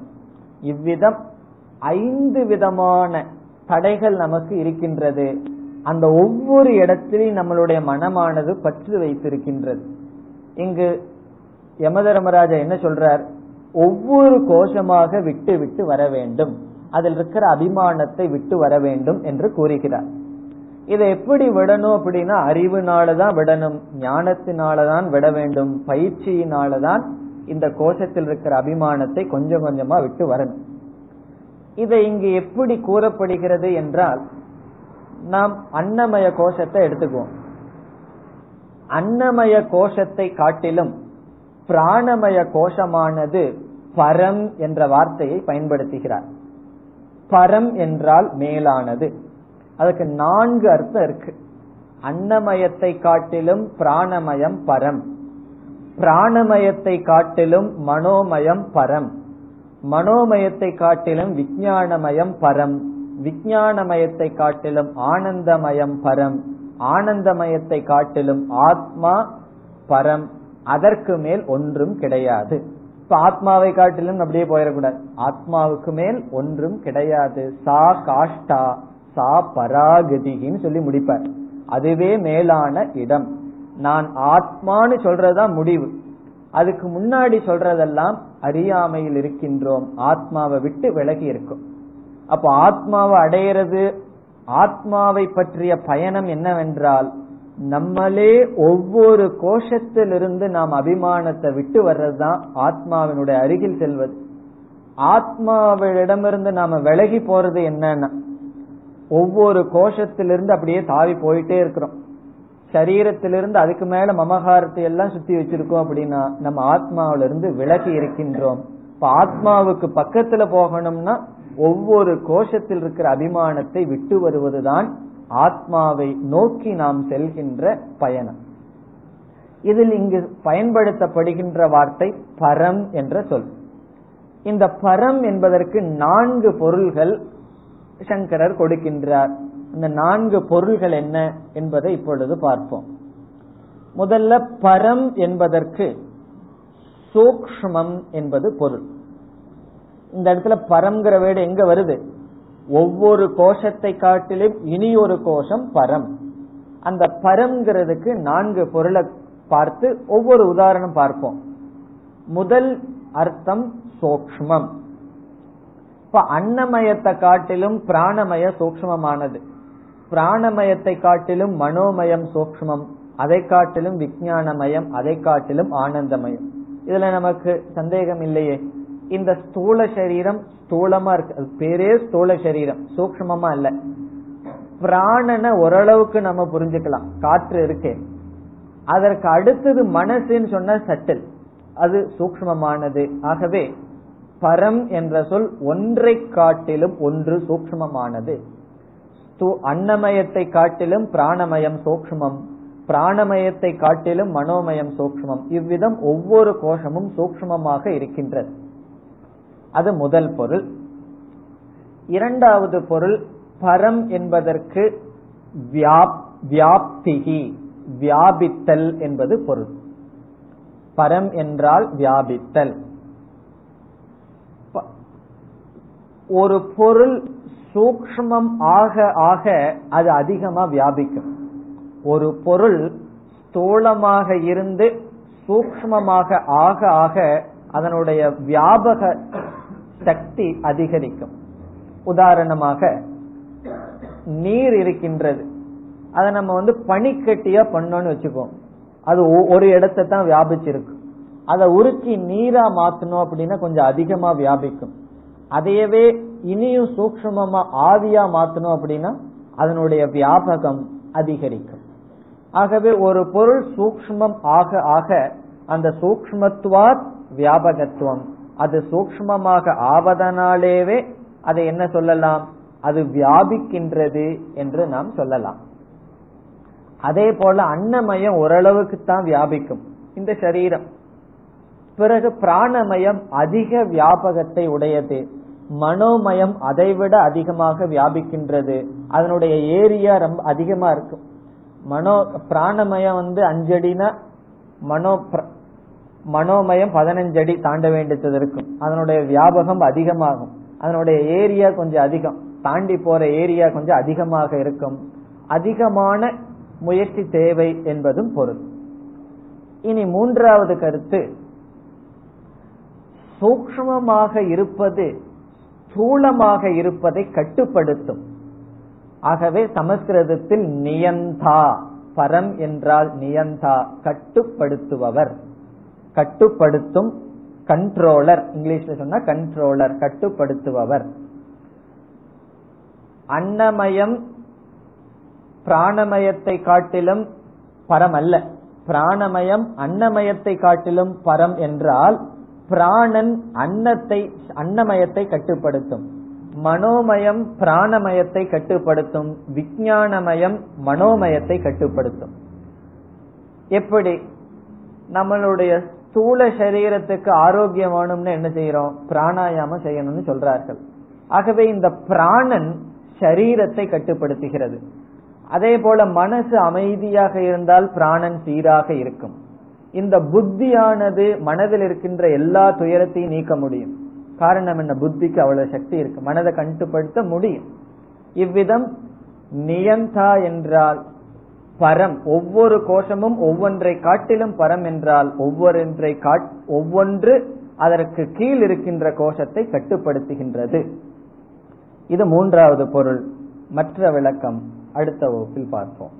இவ்விதம் ஐந்து விதமான தடைகள் நமக்கு இருக்கின்றது. அந்த ஒவ்வொரு இடத்திலும் நம்மளுடைய மனமானது பற்று வைத்திருக்கின்றது. இங்கு யமதர்மராஜா என்ன சொல்றார்? ஒவ்வொரு கோஷமாக விட்டு விட்டு வர வேண்டும். அதில் இருக்கிற அபிமானத்தை விட்டு வர வேண்டும் என்று கூறுகிறார். இதை எப்படி விடணும் அப்படின்னா அறிவுனாலதான் விடணும் ஞானத்தினாலதான் விட வேண்டும் பயிற்சியினாலதான் இந்த கோஷத்தில் இருக்கிற அபிமானத்தை கொஞ்சம் கொஞ்சமா விட்டு வரணும். இதை இங்கு எப்படி கூறப்படுகிறது என்றால் நாம் அன்னமய கோஷத்தை எடுத்துக்குவோம். அன்னமய கோஷத்தை காட்டிலும் பிராணமய கோஷமானது பரம் என்ற வார்த்தையை பயன்படுத்துகிறார். பரம் என்றால் மேலானது. அதுக்கு நான்கு அர்த்தம் இருக்கு. அன்னமயத்தை காட்டிலும் பிராணமயம் பரம். பிராணமயத்தை காட்டிலும் மனோமயம் பரம். மனோமயத்தை காட்டிலும் விஞ்ஞானமயம் பரம். விஞ்ஞானமயத்தை காட்டிலும் ஆனந்தமயம் பரம். ஆனந்தமயத்தை காட்டிலும் ஆத்மா பரம். அதற்கு மேல் ஒன்றும் கிடையாது. இப்ப ஆத்மாவை காட்டிலும் அப்படியே போயிடக்கூடாது. ஆத்மாவுக்கு மேல் ஒன்றும் கிடையாது. சா காஷ்டா சா பராகதிகின்னு சொல்லி முடிப்பார். அதுவே மேலான இடம். நான் ஆத்மான்னு சொல்றதுதான் முடிவு. அதுக்கு முன்னாடி சொல்றதெல்லாம் அறியாமையில் இருக்கின்றோம். ஆத்மாவை விட்டு விலகி இருக்கும். அப்ப ஆத்மாவை அடையிறது ஆத்மாவை பற்றிய பயணம் என்னவென்றால் நம்மளே ஒவ்வொரு கோஷத்திலிருந்து நாம் அபிமானத்தை விட்டு வர்றதுதான் ஆத்மாவினுடைய அருகில் செல்வது. ஆத்மாவிடமிருந்து நாம விலகி போறது என்னன்னா ஒவ்வொரு கோஷத்திலிருந்து அப்படியே தாவி போயிட்டே இருக்கிறோம். சரீரத்திலிருந்து அதுக்கு மேல மமகாரத்தை எல்லாம் சுத்தி வச்சிருக்கோம் அப்படின்னா நம்ம ஆத்மாவில இருந்து விலகி இருக்கின்றோம். இப்ப ஆத்மாவுக்கு பக்கத்துல போகணும்னா ஒவ்வொரு கோஷத்தில் இருக்கிற அபிமானத்தை விட்டு வருவதுதான் ஆத்மாவை நோக்கி நாம் செல்கின்ற பயணம். இதில் இங்கு பயன்படுத்தப்படுகின்ற வார்த்தை பரம் என்ற சொல். இந்த பரம் என்பதற்கு நான்கு பொருள்கள் சங்கரர் கொடுக்கின்றார். இந்த நான்கு பொருள்கள் என்ன என்பதை இப்பொழுது பார்ப்போம். முதல்ல பரம் என்பதற்கு சூக்ஷ்மம் என்பது பொருள். இந்த இடத்துல பரம்ங்கிற வேடு எங்க வருது? ஒவ்வொரு கோஷத்தை காட்டிலும் இனி ஒரு கோஷம் பரம். அந்த பரம்ங்கிறதுக்கு நான்கு பொருளை பார்த்து ஒவ்வொரு உதாரணம் பார்ப்போம். முதல் அர்த்தம் சூக்ஷ்மம். இப்ப அன்னமயத்தை காட்டிலும் பிராணமய சூக்ஷ்மமானது. பிராணமயத்தை காட்டிலும் மனோமயம் சூக்ஷ்மம் அதை காட்டிலும் விஞ்ஞானமயம் அதை காட்டிலும் ஆனந்தமயம். இதுல நமக்கு சந்தேகம் இல்லையே. இந்த ஸ்தூல சரீரம் ஸ்தூலமா இருக்கு. அது பேரே ஸ்தூல சரீரம் சூக்மமா இல்ல பிராணனை ஓரளவுக்கு நம்ம புரிஞ்சுக்கலாம். காற்று இருக்கே. அதற்கு அடுத்தது மனசுன்னு சொன்ன சட்டில். அது சூக்மமானது ஆகவே பரம் என்ற சொல் ஒன்றை காட்டிலும் ஒன்று சூக்மமானது அன்னமயத்தை காட்டிலும் பிராணமயம் சூக்மம் பிராணமயத்தை காட்டிலும் மனோமயம் சூக்மம் இவ்விதம் ஒவ்வொரு கோஷமும் சூக்மமாக இருக்கின்றது. அது முதல் பொருள். இரண்டாவது பொருள் பரம் என்பதற்கு வியாப்திகி வியாபித்தல் என்பது பொருள். பரம் என்றால் வியாபித்தல். ஒரு பொருள் சூக்மம் ஆக ஆக அது அதிகமா வியாபிக்கும். ஒரு பொருள் ஸ்தூலமாக இருந்து சூக்மமாக ஆக ஆக அதனுடைய வியாபக சக்தி அதிகரிக்கும். உதாரணமாக நீர் இருக்கின்றது. அதை நம்ம வந்து பனிக்கட்டியா பண்ணோம்னு வச்சுக்கோம் அது ஒரு இடத்தை தான் வியாபிச்சிருக்கு. அதை உருக்கி நீரா மாத்தணும் அப்படின்னா கொஞ்சம் அதிகமா வியாபிக்கும். அதையவே இனியும் சூக்மமா ஆவியா மாத்தணும் அப்படின்னா அதனுடைய வியாபகம் அதிகரிக்கும். ஆகவே ஒரு பொருள் சூக்மம் ஆக ஆக அந்த சூக்மத்துவார் வியாபகத்துவம். அது சூக்மமாக ஆவதனாலேவே அதை என்ன சொல்லலாம்? அது வியாபிக்கின்றது என்று நாம் சொல்லலாம். அதே போல அன்னமயம் ஓரளவுக்கு தான் வியாபிக்கும். இந்த சரீரம். பிறகு பிராணமயம் அதிக வியாபகத்தை உடையது. மனோமயம் அதைவிட அதிகமாக வியாபிக்கின்றது. அதனுடைய ஏரியா ரொம்ப அதிகமா இருக்கும் மனோ பிராணமயம் வந்து அஞ்சடினா மனோ மனோமயம் பதினஞ்சு அடி தாண்ட வேண்டியது இருக்கும். அதனுடைய வியாபகம் அதிகமாகும். அதனுடைய ஏரியா கொஞ்சம் அதிகம். தாண்டி போற ஏரியா கொஞ்சம் அதிகமாக இருக்கும். அதிகமான முயற்சி தேவை என்பதும் பொருள். இனி மூன்றாவது கருத்து. சூக்மமாக இருப்பது ஸ்தூலமாக இருப்பதை கட்டுப்படுத்தும். ஆகவே சமஸ்கிருதத்தில் நியந்தா பரம் என்றால் நியந்தா கட்டுப்படுத்துபவர். கட்டுப்படுத்தும் கண்ட்ரோலர் இங்கிலீஷ்ல சொன்னா கண்ட்ரோலர் கட்டுப்படுத்துபவர். அன்னமயம் பிராணமயத்தை காட்டிலும் பரம் அல்ல பிராணமயம் அன்னமயத்தை காட்டிலும் பரம் என்றால் பிராணன் அன்னத்தை அன்னமயத்தை கட்டுப்படுத்தும். மனோமயம் பிராணமயத்தை கட்டுப்படுத்தும். விஞ்ஞானமயம் மனோமயத்தை கட்டுப்படுத்தும். எப்படி? நம்மளுடைய ஸ்தூல சரீரத்துக்கு ஆரோக்கியம் வேணும்னு என்ன செய்யறோம்? பிராணாயாமம் செய்யணும்னு சொல்றார்கள். ஆகவே இந்த பிராணன் சரீரத்தை கட்டுப்படுத்துகிறது. அதே போல மனசு அமைதியாக இருந்தால் பிராணன் சீராக இருக்கும். இந்த புத்தியானது மனதில் இருக்கின்ற எல்லா துயரத்தையும் நீக்க முடியும். காரணம் என்ன? புத்திக்கு அவ்வளவு சக்தி இருக்கு. மனதை கட்டுப்படுத்த முடியும். இவ்விதம் நியந்தா என்றால் பரம். ஒவ்வொரு கோஷமும் ஒவ்வொன்றை காட்டிலும் பரம் என்றால் ஒவ்வொன்றை ஒவ்வொன்று அதற்கு கீழ் இருக்கின்ற கோஷத்தை கட்டுப்படுத்துகின்றது. இது மூன்றாவது பொருள். மற்ற விளக்கம் அடுத்த வகுப்பில் பார்ப்போம்.